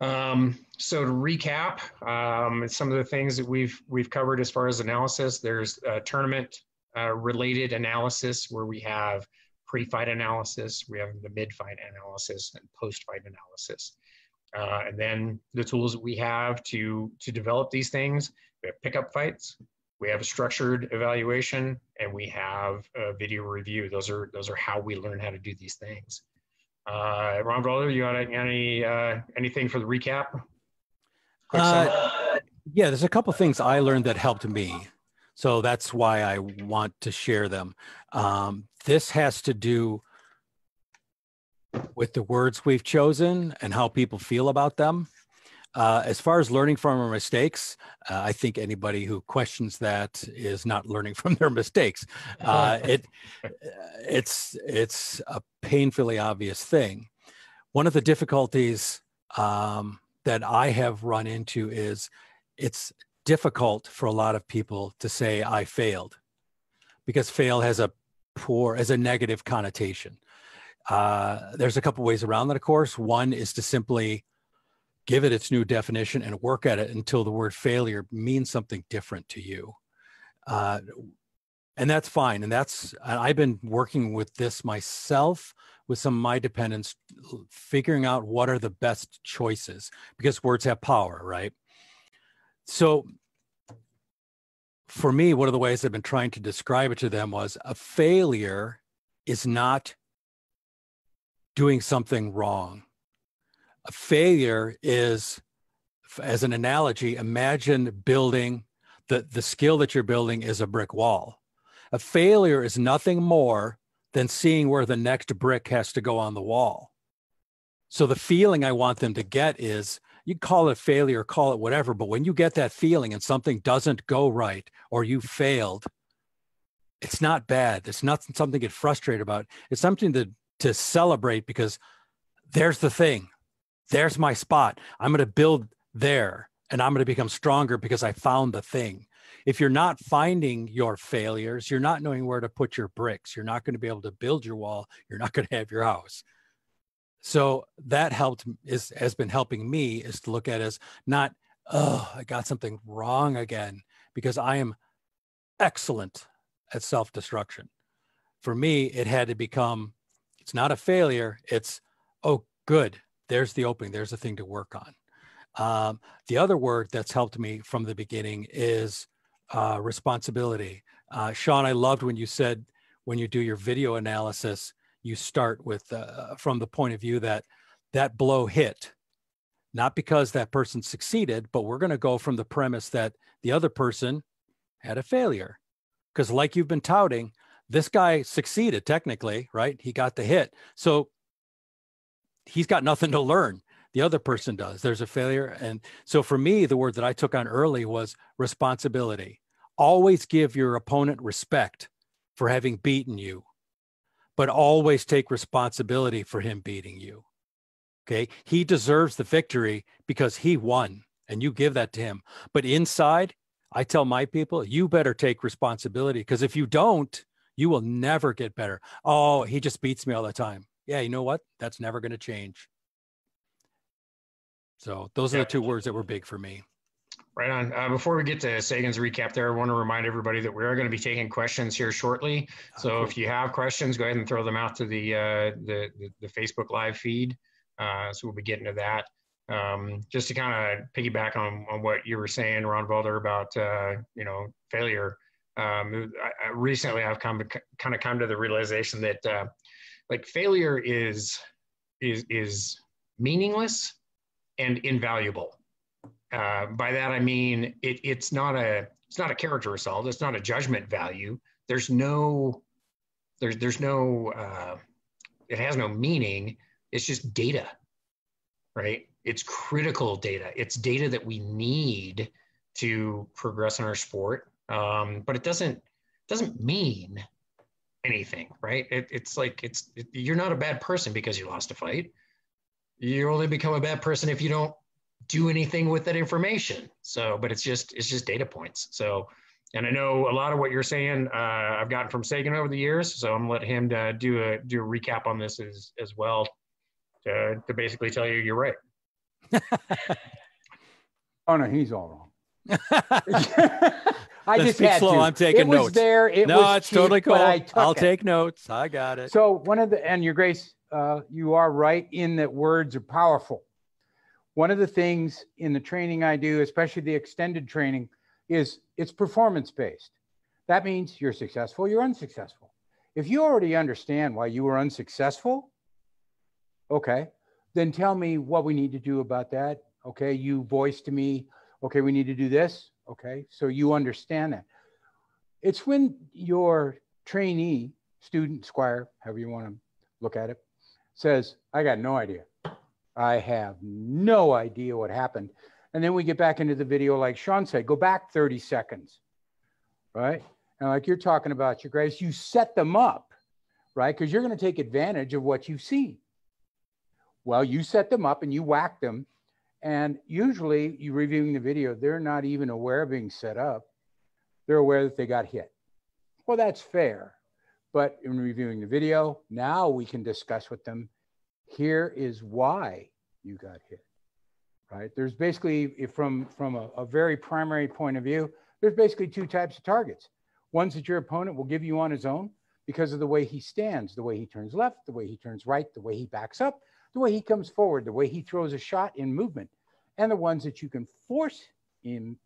Um, so to recap, um, some of the things that we've we've covered as far as analysis. There's tournament uh, related analysis where we have pre-fight analysis, we have the mid-fight analysis, and post-fight analysis. Uh, and then the tools that we have to to develop these things, we have pickup fights, we have a structured evaluation, and we have a video review. Those are those are how we learn how to do these things. Uh, Ronvalder, you got any uh, anything for the recap? Uh, yeah, there's a couple things I learned that helped me. So that's why I want to share them. Um, this has to do with the words we've chosen and how people feel about them. Uh, as far as learning from our mistakes, uh, I think anybody who questions that is not learning from their mistakes. Uh, it, it's it's a painfully obvious thing. One of the difficulties um, that I have run into is it's difficult for a lot of people to say I failed because fail has a poor as a negative connotation. Uh, there's a couple ways around that, of course. One is to simply give it its new definition and work at it until the word failure means something different to you. Uh, and that's fine. And that's, I've been working with this myself with some of my dependents, figuring out what are the best choices because words have power, right? So for me, one of the ways I've been trying to describe it to them was a failure is not doing something wrong. A failure is, as an analogy, imagine building the, the skill that you're building is a brick wall. A failure is nothing more than seeing where the next brick has to go on the wall. So the feeling I want them to get is you call it failure, call it whatever, but when you get that feeling and something doesn't go right or you failed, it's not bad. It's not something to get frustrated about. It's something to to celebrate because there's the thing. There's my spot. I'm going to build there and I'm going to become stronger because I found the thing. If you're not finding your failures, you're not knowing where to put your bricks. You're not going to be able to build your wall. You're not going to have your house so that helped is has been helping me is to look at as not oh i got something wrong again because i am excellent at self-destruction for me it had to become it's not a failure. It's oh good. There's the opening. There's a thing to work on. Um, the other word that's helped me from the beginning is uh, responsibility. Uh, sean i loved when you said when you do your video analysis you start with uh, from the point of view that that blow hit. Not because that person succeeded but we're going to go from the premise that the other person had a failure. Because like you've been touting this guy succeeded technically right he got the hit so he's got nothing to learn the other person does there's a failure and so for me the word that i took on early was responsibility always give your opponent respect for having beaten you but always take responsibility for him beating you. Okay. He deserves the victory because he won and you give that to him. But inside, I tell my people, you better take responsibility because if you don't, you will never get better. Oh, he just beats me all the time. Yeah, you know what? That's never going to change. So those are the two words that were big for me. Right on. Uh, before we get to Sagan's recap there, I want to remind everybody that we are going to be taking questions here shortly. So if you have questions, go ahead and throw them out to the, uh, the, the, the, Facebook live feed. Uh, so we'll be getting to that. Um, just to kind of piggyback on, on what you were saying, Ronvalder, about, uh, you know, failure. Um, I, I recently, I've come kind of come to the realization that uh, like failure is, is, is meaningless and invaluable uh, by that I mean it, it's not a it's not a character assault. It's not a judgment value. There's no there's there's no uh, it has no meaning. It's just data, right? It's critical data. It's data that we need to progress in our sport. Um, but it doesn't doesn't mean anything, right? It, it's like it's it, you're not a bad person because you lost a fight. You only become a bad person if you don't do anything with that information. So, but it's just it's just data points. So, and I know a lot of what you're saying uh, I've gotten from Sagan over the years. So I'm gonna let him uh, do a do a recap on this as as well to to basically tell you you're right. oh no, he's all wrong. I just had slow. to. I'm taking it notes. Was there. It no, was it's cheap, totally cool. I'll it. take notes. I got it. So one of the and your grace, uh, you are right in that words are powerful. One of the things in the training I do, especially the extended training, is it's performance based. That means you're successful, you're unsuccessful. If you already understand why you were unsuccessful, okay, then tell me what we need to do about that. Okay, you voice to me, okay, we need to do this. Okay, so you understand that. It's when your trainee, student, squire, however you want to look at it, says, I got no idea. I have no idea what happened. And then we get back into the video, like Sean said, go back 30 seconds, right? And like you're talking about your grace, you set them up, right? Because you're going to take advantage of what you've seen. Well, you set them up and you whack them. And usually, you reviewing the video, they're not even aware of being set up. They're aware that they got hit. Well, that's fair. But in reviewing the video, now we can discuss with them here is why you got hit right there's basically from from a, a, very primary point of view there's basically two types of targets ones that your opponent will give you on his own because of the way he stands the way he turns left the way he turns right the way he backs up the way he comes forward the way he throws a shot in movement and the ones that you can force in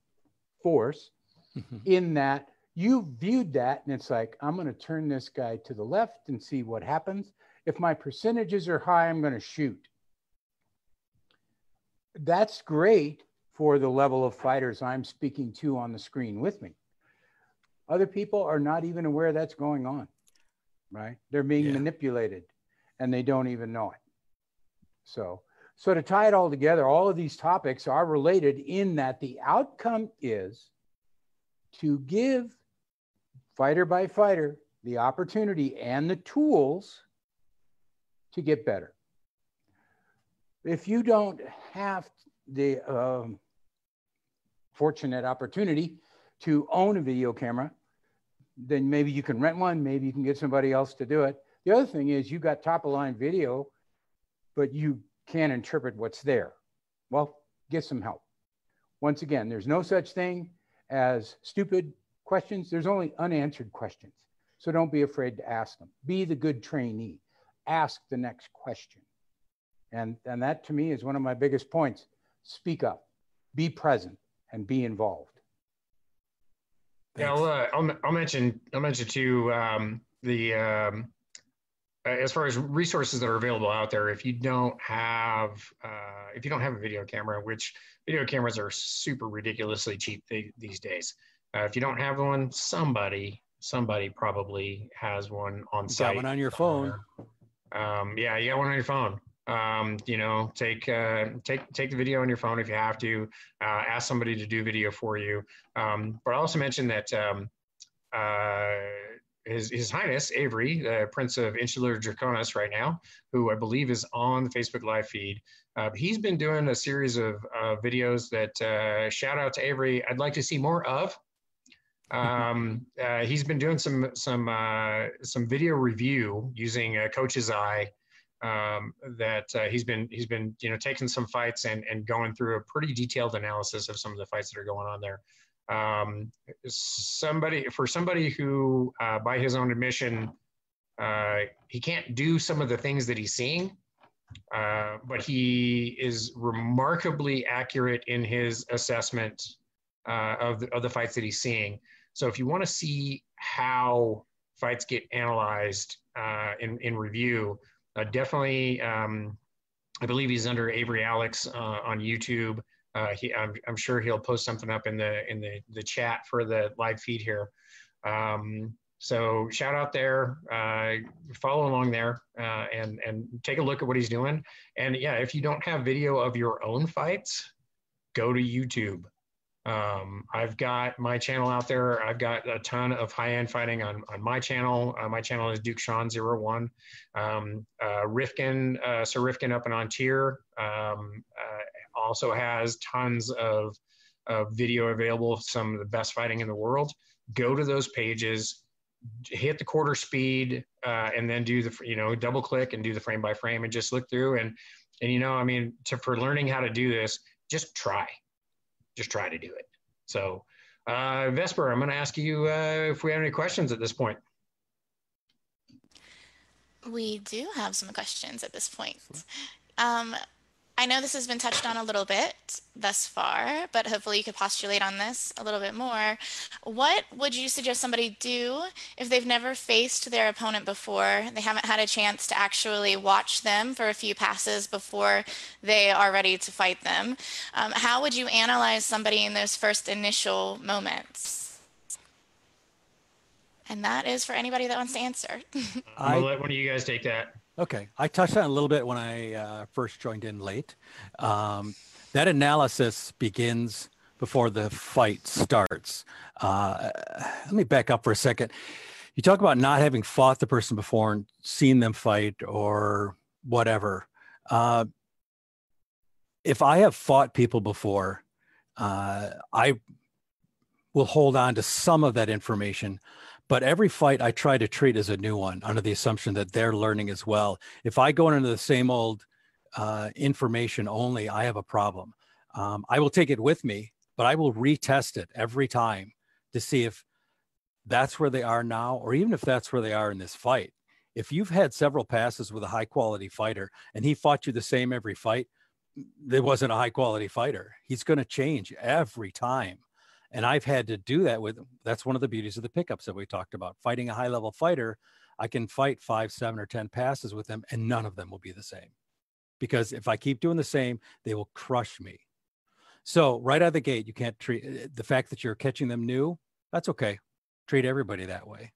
force mm-hmm. in that you viewed that and it's like i'm going to turn this guy to the left and see what happens if my percentages are high, I'm going to shoot. That's great for the level of fighters I'm speaking to on the screen with me. Other people are not even aware that's going on, right? They're being yeah. manipulated and they don't even know it. So, so to tie it all together, all of these topics are related in that the outcome is to give fighter by fighter the opportunity and the tools to get better. If you don't have the um, fortunate opportunity to own a video camera, then maybe you can rent one, maybe you can get somebody else to do it. The other thing is you've got top of line video, but you can't interpret what's there. Well, get some help. Once again, there's no such thing as stupid questions. There's only unanswered questions. So don't be afraid to ask them. Be the good trainee ask the next question. And, and that to me is one of my biggest points. Speak up, be present, and be involved. Yeah, I'll, uh, I'll, I'll, mention I'll mention too um, the um, as far as resources that are available out there. If you don't have uh, if you don't have a video camera, which video cameras are super ridiculously cheap these days. Uh, if you don't have one, somebody somebody probably has one on site. Got one on your phone. Um, yeah, you got one on your phone. Um, you know, take uh, take take the video on your phone if you have to. Uh, ask somebody to do video for you. Um, but I also mentioned that um, uh, his His Highness Avery, the Prince of Insular Draconis, right now, who I believe is on the Facebook Live feed. Uh, he's been doing a series of uh, videos that uh, shout out to Avery. I'd like to see more of. Um, uh, he's been doing some some uh, some video review using a Coach's Eye. Um, that uh, he's been he's been you know taking some fights and and going through a pretty detailed analysis of some of the fights that are going on there. Um, somebody for somebody who, uh, by his own admission, uh, he can't do some of the things that he's seeing. Uh, but he is remarkably accurate in his assessment uh, of, the, of the fights that he's seeing. So if you want to see how fights get analyzed uh, in, in review, uh, definitely, um, I believe he's under Avery Alex on YouTube. Uh, he, I'm, I'm, sure he'll post something up in the in the, the chat for the live feed here. Um, so shout out there, uh, follow along there, uh, and and take a look at what he's doing. And yeah, if you don't have video of your own fights, go to YouTube. Um, I've got my channel out there. I've got a ton of high-end fighting on, on my channel. Uh, my channel is Duke Sean 01. Um, uh, Rifkin, uh, Sir Rifkin up and on tier um, uh, also has tons of, of video available, some of the best fighting in the world. Go to those pages, hit the quarter speed, uh, and then do the, you know, double click and do the frame by frame and just look through. And, and you know, I mean, to, for learning how to do this, just try just try to do it. So, uh, Vesper, I'm going to ask you uh, if we have any questions at this point. We do have some questions at this point. Um, I know this has been touched on a little bit thus far, but hopefully you could postulate on this a little bit more. What would you suggest somebody do if they've never faced their opponent before? They haven't had a chance to actually watch them for a few passes before they are ready to fight them. Um, how would you analyze somebody in those first initial moments? And that is for anybody that wants to answer. I'll let one of you guys take that. Okay, I touched on a little bit when I uh, first joined in late. Um, that analysis begins before the fight starts. Uh, let me back up for a second. You talk about not having fought the person before and seen them fight or whatever. Uh, if I have fought people before, uh, I will hold on to some of that information but every fight I try to treat as a new one under the assumption that they're learning as well. If I go into the same old uh, information only, I have a problem. Um, I will take it with me, but I will retest it every time to see if that's where they are now, or even if that's where they are in this fight. If you've had several passes with a high quality fighter and he fought you the same every fight, there wasn't a high quality fighter. He's going to change every time. And I've had to do that with that's one of the beauties of the pickups that we talked about. Fighting a high level fighter, I can fight five, seven, or 10 passes with them, and none of them will be the same. Because if I keep doing the same, they will crush me. So, right out of the gate, you can't treat eh, the fact that you're catching them new, that's okay. Treat everybody that way.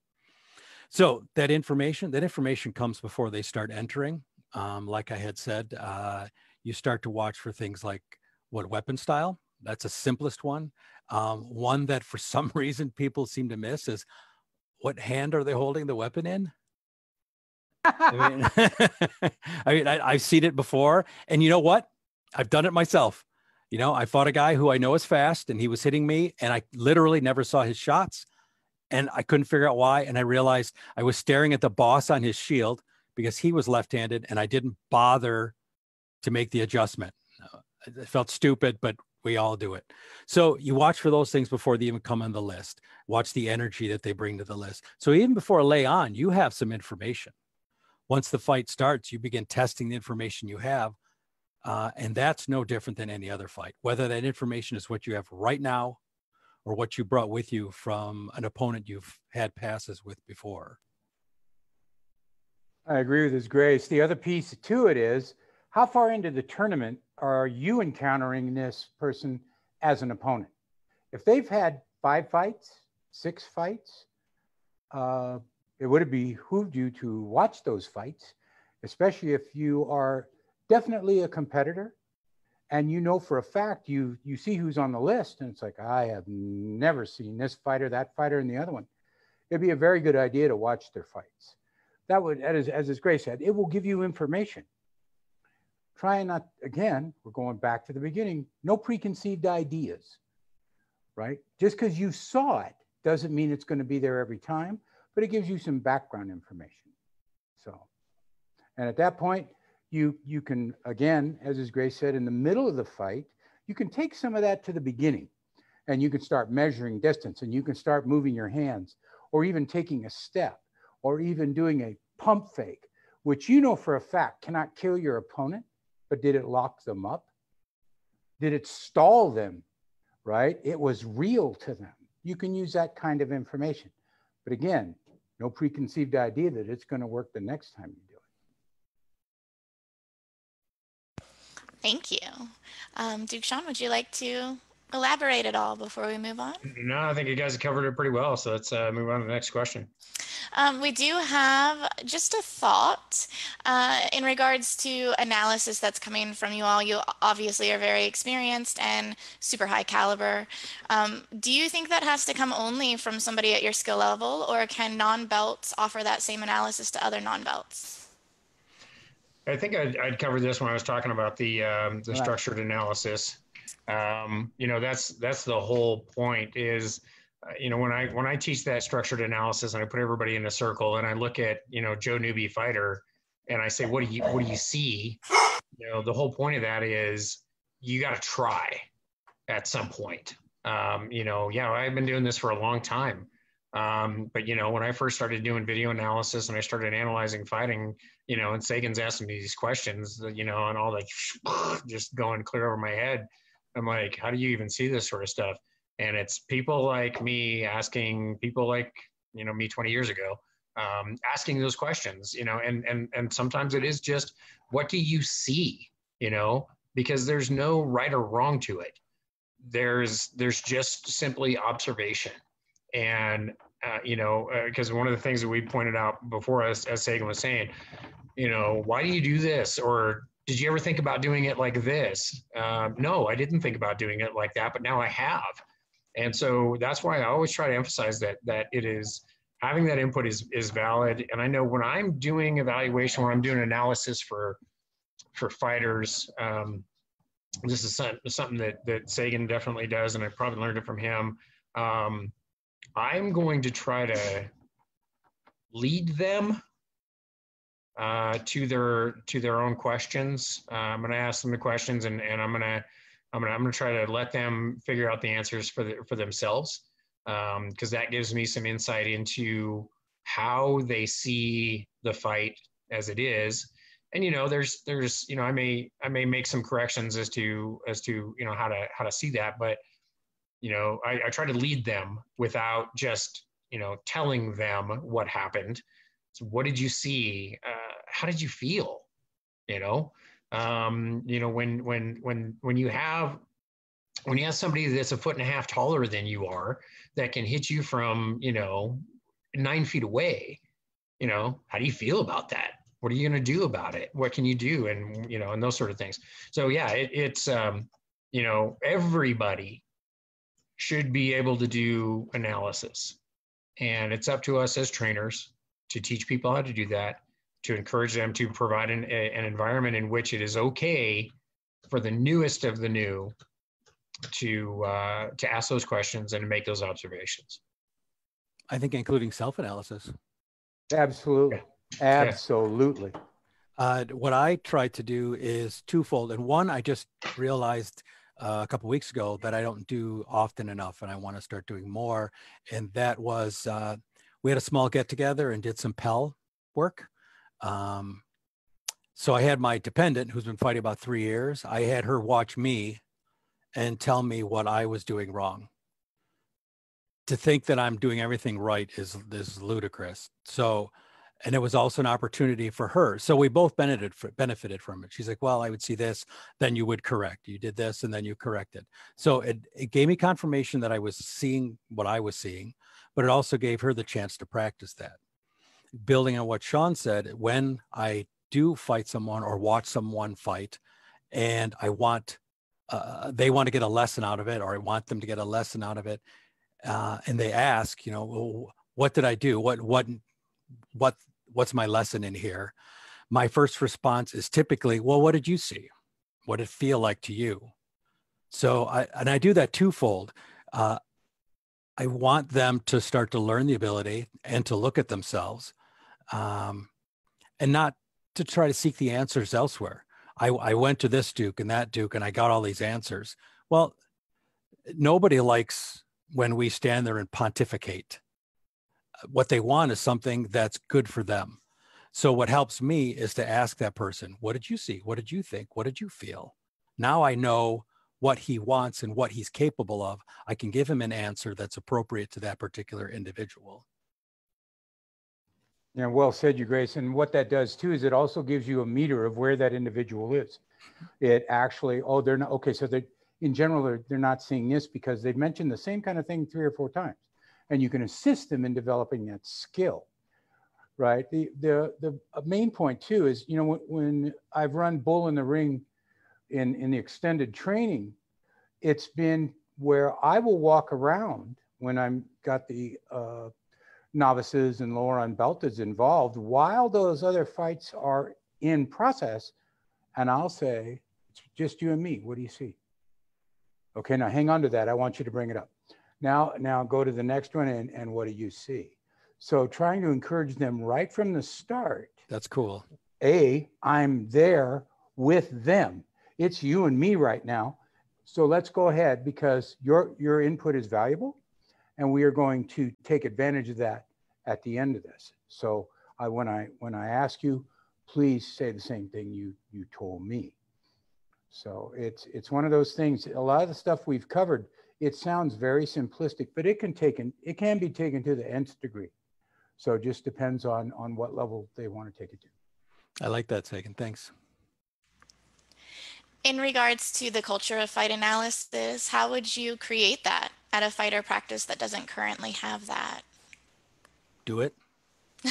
So, that information, that information comes before they start entering. Um, like I had said, uh, you start to watch for things like what weapon style. That's the simplest one. Um, one that for some reason people seem to miss is what hand are they holding the weapon in? I mean, I mean, I, have seen it before, and you know what? I've done it myself. You know, I fought a guy who I know is fast, and he was hitting me, and I literally never saw his shots, and I couldn't figure out why. And I realized I was staring at the boss on his shield because he was left-handed, and I didn't bother to make the adjustment. It felt stupid, but we all do it. So you watch for those things before they even come on the list. Watch the energy that they bring to the list. So even before lay on, you have some information. Once the fight starts, you begin testing the information you have. Uh, and that's no different than any other fight, whether that information is what you have right now or what you brought with you from an opponent you've had passes with before. I agree with his grace. The other piece to it is how far into the tournament are you encountering this person as an opponent? If they've had five fights, six fights, uh, it would have behooved you to watch those fights, especially if you are definitely a competitor and you know for a fact you you see who's on the list and it's like i have never seen this fighter that fighter and the other one. It'd be a very good idea to watch their fights. That would as, as grace said it will give you information try not, again, we're going back to the beginning, no preconceived ideas, right? Just because you saw it doesn't mean it's going to be there every time, but it gives you some background information. So, and at that point, you, you can, again, as his grace said, in the middle of the fight, you can take some of that to the beginning and you can start measuring distance and you can start moving your hands or even taking a step or even doing a pump fake, which you know for a fact cannot kill your opponent, but did it lock them up? Did it stall them? Right? It was real to them. You can use that kind of information. But again, no preconceived idea that it's going to work the next time you do it. Thank you. Um, Duke Sean, would you like to elaborate at all before we move on? No, I think you guys have covered it pretty well. So let's uh, move on to the next question. Um, we do have just a thought uh, in regards to analysis that's coming from you all. You obviously are very experienced and super high caliber. Um, do you think that has to come only from somebody at your skill level, or can non belts offer that same analysis to other non belts? I think I'd, I'd covered this when I was talking about the um, the right. structured analysis. Um, you know, that's that's the whole point. Is uh, you know when I when I teach that structured analysis and I put everybody in a circle and I look at you know Joe newbie fighter and I say what do you what do you see? You know, the whole point of that is you got to try at some point. Um, you know, yeah, I've been doing this for a long time. Um, but you know, when I first started doing video analysis and I started analyzing fighting, you know, and Sagan's asking me these questions, you know, and all like just going clear over my head. I'm like, how do you even see this sort of stuff? And it's people like me asking people like, you know, me 20 years ago, um, asking those questions, you know, and, and, and sometimes it is just, what do you see, you know, because there's no right or wrong to it. There's, there's just simply observation. And, uh, you know, because uh, one of the things that we pointed out before, as, as Sagan was saying, you know, why do you do this? Or did you ever think about doing it like this? Um, no, I didn't think about doing it like that, but now I have. And so that's why I always try to emphasize that that it is having that input is is valid. And I know when I'm doing evaluation, when I'm doing analysis for for fighters, um, this is something that that Sagan definitely does, and I probably learned it from him. Um, I'm going to try to lead them uh, to their to their own questions. Uh, I'm going to ask them the questions, and, and I'm going to I'm going I'm going to try to let them figure out the answers for the, for themselves, because um, that gives me some insight into how they see the fight as it is. And you know, there's there's you know, I may I may make some corrections as to as to you know how to how to see that, but you know, I, I try to lead them without just you know telling them what happened. So what did you see? Uh, how did you feel? You know, um, you know when when when when you have when you have somebody that's a foot and a half taller than you are that can hit you from you know nine feet away you know how do you feel about that? What are you going to do about it? What can you do? And you know and those sort of things. So yeah it, it's um you know everybody should be able to do analysis. And it's up to us as trainers to teach people how to do that to encourage them to provide an, a, an environment in which it is okay for the newest of the new to uh, to ask those questions and make those observations. I think including self-analysis. Absolutely, yeah. absolutely. Uh, what I try to do is twofold, and one I just realized uh, a couple weeks ago that I don't do often enough, and I want to start doing more. And that was uh, we had a small get together and did some Pell work. Um, so I had my dependent who's been fighting about three years. I had her watch me and tell me what I was doing wrong. To think that I'm doing everything right is is ludicrous. So, and it was also an opportunity for her. So we both benefited benefited from it. She's like, "Well, I would see this, then you would correct. You did this, and then you corrected." So it it gave me confirmation that I was seeing what I was seeing, but it also gave her the chance to practice that building on what Sean said, when I do fight someone or watch someone fight, and I want uh, they want to get a lesson out of it, or I want them to get a lesson out of it, uh, and they ask, you know, well, what did I do? What what what what's my lesson in here? My first response is typically, well, what did you see? What did it feel like to you? So I and I do that twofold. Uh, I want them to start to learn the ability and to look at themselves um, and not to try to seek the answers elsewhere. I, I went to this Duke and that Duke and I got all these answers. Well, nobody likes when we stand there and pontificate. What they want is something that's good for them. So, what helps me is to ask that person, What did you see? What did you think? What did you feel? Now I know what he wants and what he's capable of. I can give him an answer that's appropriate to that particular individual. Yeah, well said, you Grace. And what that does too is it also gives you a meter of where that individual is. It actually, oh, they're not okay. So they, in general, they're, they're not seeing this because they've mentioned the same kind of thing three or four times, and you can assist them in developing that skill. Right. The the the main point too is you know when, when I've run bull in the ring, in in the extended training, it's been where I will walk around when I'm got the uh, novices and lower unbelteds involved while those other fights are in process. And I'll say, it's just you and me. What do you see? Okay, now hang on to that. I want you to bring it up. Now, now go to the next one and, and what do you see? So trying to encourage them right from the start. That's cool. A, I'm there with them. It's you and me right now. So let's go ahead because your your input is valuable and we are going to take advantage of that at the end of this. So I, when I when I ask you, please say the same thing you you told me. So it's it's one of those things. A lot of the stuff we've covered, it sounds very simplistic, but it can taken it can be taken to the nth degree. So it just depends on on what level they want to take it to. I like that, Sagan. Thanks. In regards to the culture of fight analysis, how would you create that at a fighter practice that doesn't currently have that? Do it.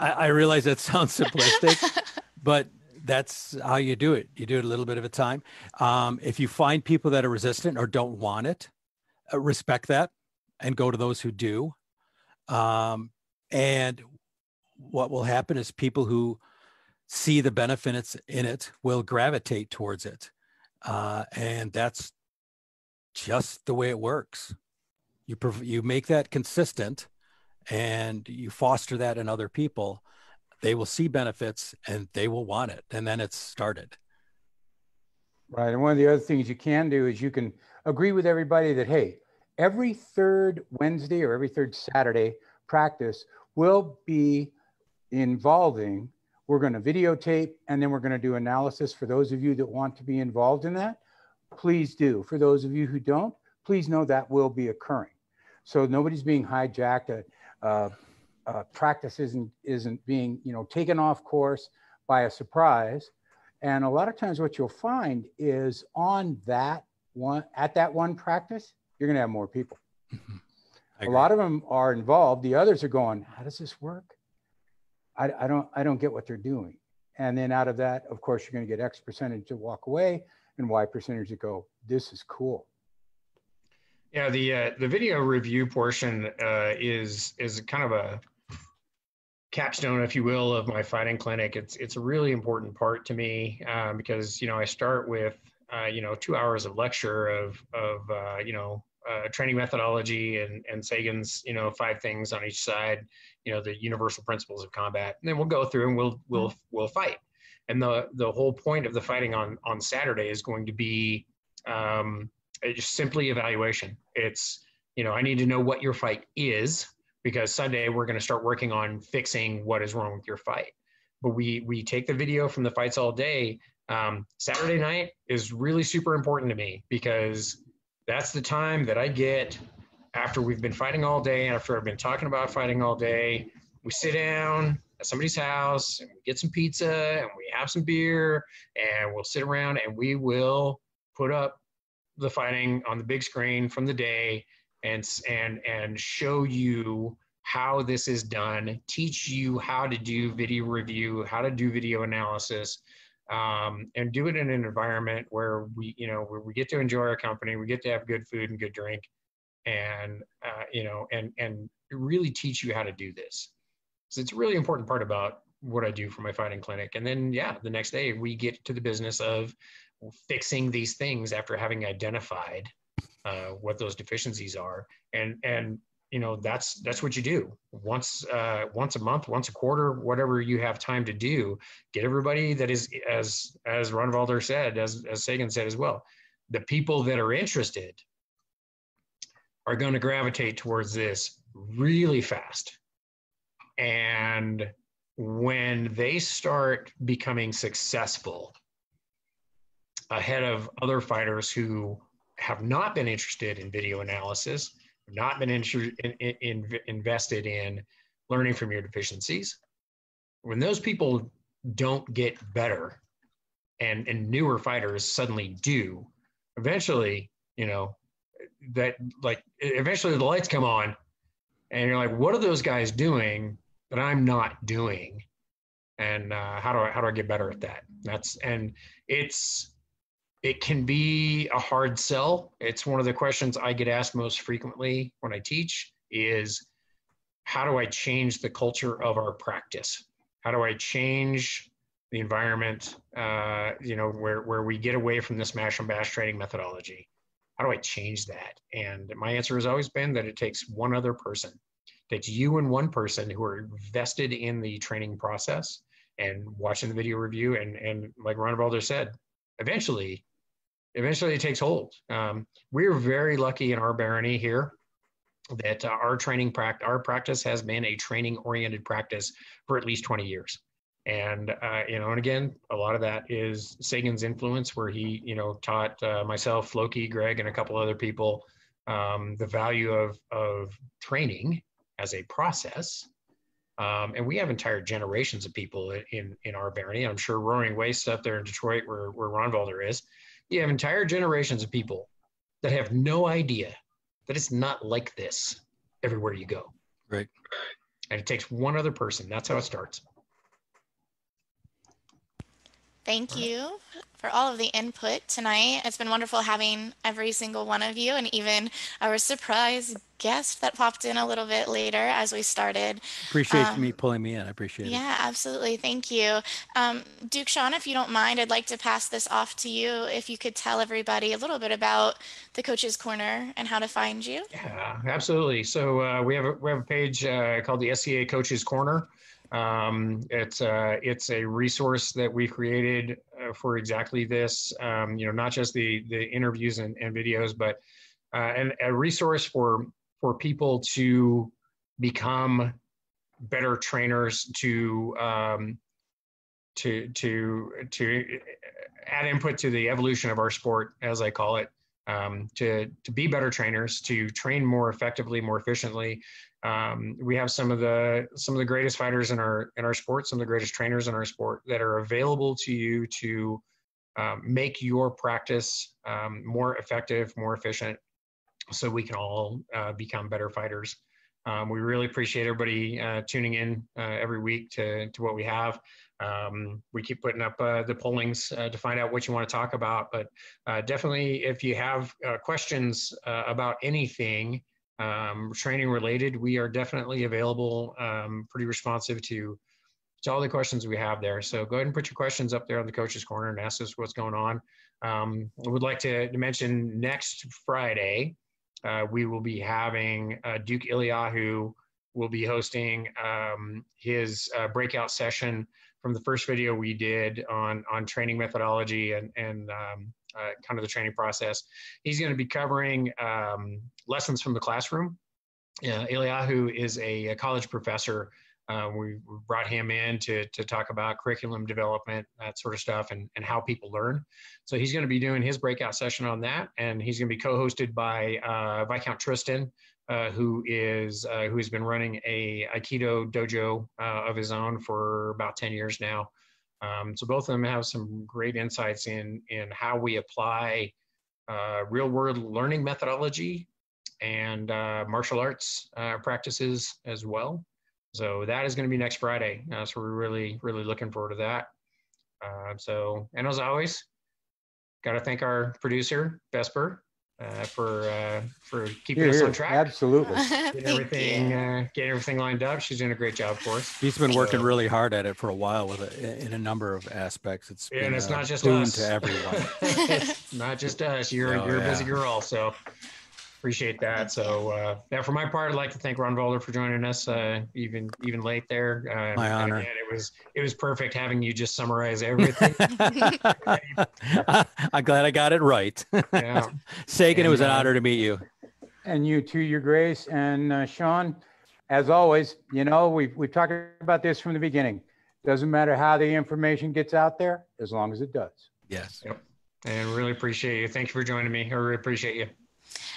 I, I realize that sounds simplistic, but that's how you do it. You do it a little bit of a time. Um, if you find people that are resistant or don't want it, uh, respect that and go to those who do. Um, and what will happen is people who see the benefits in it will gravitate towards it. Uh, and that's just the way it works. You, prov- you make that consistent and you foster that in other people they will see benefits and they will want it and then it's started right and one of the other things you can do is you can agree with everybody that hey every third wednesday or every third saturday practice will be involving we're going to videotape and then we're going to do analysis for those of you that want to be involved in that please do. For those of you who don't please know that will be occurring. So nobody's being hijacked. Uh, uh, practice isn't isn't being you know taken off course by a surprise. And a lot of times what you'll find is on that one at that one practice you're going to have more people. Mm-hmm. a lot of them are involved. The others are going how does this work? I, I don't i don't get what they're doing. And then out of that of course you're going to get x percentage to walk away and y percentage to go this is cool yeah, the uh, the video review portion uh, is is kind of a capstone, if you will, of my fighting clinic. It's it's a really important part to me um, because you know I start with uh, you know two hours of lecture of of uh, you know uh, training methodology and and Sagan's you know five things on each side, you know the universal principles of combat, and then we'll go through and we'll we'll we'll fight. And the the whole point of the fighting on on Saturday is going to be um, just simply evaluation. It's you know I need to know what your fight is because Sunday we're going to start working on fixing what is wrong with your fight. But we we take the video from the fights all day. Um, Saturday night is really super important to me because that's the time that I get after we've been fighting all day, and after I've been talking about fighting all day. We sit down at somebody's house and we get some pizza and we have some beer and we'll sit around and we will put up the fighting on the big screen from the day and and and show you how this is done, teach you how to do video review, how to do video analysis, um, and do it in an environment where we, you know, where we get to enjoy our company, we get to have good food and good drink, and uh, you know, and and really teach you how to do this. So it's a really important part about what I do for my fighting clinic. And then, yeah, the next day we get to the business of fixing these things after having identified uh, what those deficiencies are. And and you know that's that's what you do. Once uh, once a month once a quarter whatever you have time to do get everybody that is as as ronvalder said as as sagan said as well the people that are interested are going to gravitate towards this really fast and when they start becoming successful ahead of other fighters who have not been interested in video analysis, not been in, in, in, invested in learning from your deficiencies, when those people don't get better and, and newer fighters suddenly do, eventually, you know, that like eventually the lights come on and you're like, what are those guys doing that I'm not doing? And uh, how do I how do I get better at that? That's and it's it can be a hard sell. It's one of the questions I get asked most frequently when I teach is how do I change the culture of our practice? How do I change the environment, uh, you know, where, where we get away from this mash and bash training methodology? How do I change that? And my answer has always been that it takes one other person. Takes you and one person who are vested in the training process and watching the video review. And, and like Ronvalder said, eventually eventually it takes hold. Um, we're very lucky in our barony here that uh, our training practice, our practice has been a training oriented practice for at least 20 years. And, uh, you know, and again, a lot of that is Sagan's influence where he, you know, taught uh, myself, Loki, Greg, and a couple other people um, the value of, of training as a process. Um, and we have entire generations of people in, in our barony. I'm sure Roaring Waste up there in Detroit where, where Ronvalder is, you have entire generations of people that have no idea that it's not like this everywhere you go. Right. And it takes one other person. That's how it starts. Thank you for all of the input tonight. It's been wonderful having every single one of you and even our surprise guest that popped in a little bit later as we started. Appreciate Um, me pulling me in. I appreciate it. Yeah, absolutely. Thank you. Um, Duke Sean, if you don't mind, I'd like to pass this off to you. If you could tell everybody a little bit about the Coach's Corner and how to find you. Yeah, absolutely. So uh, we have a, we have a page uh, called the SCA Coaches Corner. Um, it's uh, it's a resource that we created uh, for exactly this. Um, you know, not just the the interviews and, and videos, but uh, and a resource for for people to become better trainers to um, to to to add input to the evolution of our sport, as I call it um, to to be better trainers, to train more effectively, more efficiently. Um, we have some of the some of the greatest fighters in our in our sport, some of the greatest trainers in our sport that are available to you to um, make your practice um, more effective, more efficient, so we can all uh, become better fighters. Um, we really appreciate everybody uh, tuning in uh, every week to to what we have. Um, we keep putting up uh, the pollings uh, to find out what you want to talk about, but uh, definitely if you have uh, questions uh, about anything um, training related, we are definitely available, um, pretty responsive to to all the questions we have there. So go ahead and put your questions up there on the coaches corner and ask us what's going on. Um, I would like to, to mention next Friday, uh, we will be having uh, Duke Eliyahu will be hosting um, his uh, breakout session from the first video we did on on training methodology and and um, uh, kind of the training process. He's going to be covering um, lessons from the classroom. Uh, Eliyahu is a, a college professor. Uh, we brought him in to, to talk about curriculum development, that sort of stuff, and, and how people learn. So he's going to be doing his breakout session on that, and he's going to be co-hosted by uh, Viscount Tristan, uh, who is uh, who has been running a Aikido dojo uh, of his own for about 10 years now. Um, so both of them have some great insights in in how we apply uh, real world learning methodology and uh, martial arts uh, practices as well. So that is going to be next Friday. So we're really really looking forward to that. So and as always, got to thank our producer Vesper uh, for uh, for keeping Here, us here. on track. Absolutely. Getting Thank everything, you. uh, getting everything lined up. She's doing a great job for us. He's been working So- really hard at it for a while with it in a number of aspects. It's And been it's a not just us. to everyone. It's not just us. You're Oh, you're a busy girl, so appreciate that. So uh, yeah, for my part, I'd like to thank Ronvalder for joining us, uh, even even late there. Uh, My honor. again, it was it was perfect having you just summarize everything. I'm glad I got it right. yeah. Sagan, it was an uh, honor to meet you. And you too, Your Grace. And uh, Sean, as always, you know, we've, we've talked about this from the beginning. Doesn't matter how the information gets out there, as long as it does. Yes. Yep. And really appreciate you. Thank you for joining me. I really appreciate you.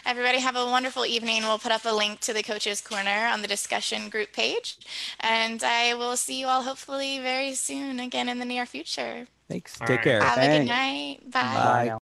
Everybody have a wonderful evening. We'll put up a link to the Coaches Corner on the discussion group page. And I will see you all hopefully very soon again in the near future. Thanks. All Take right. care. Have a good night. Bye. Bye now.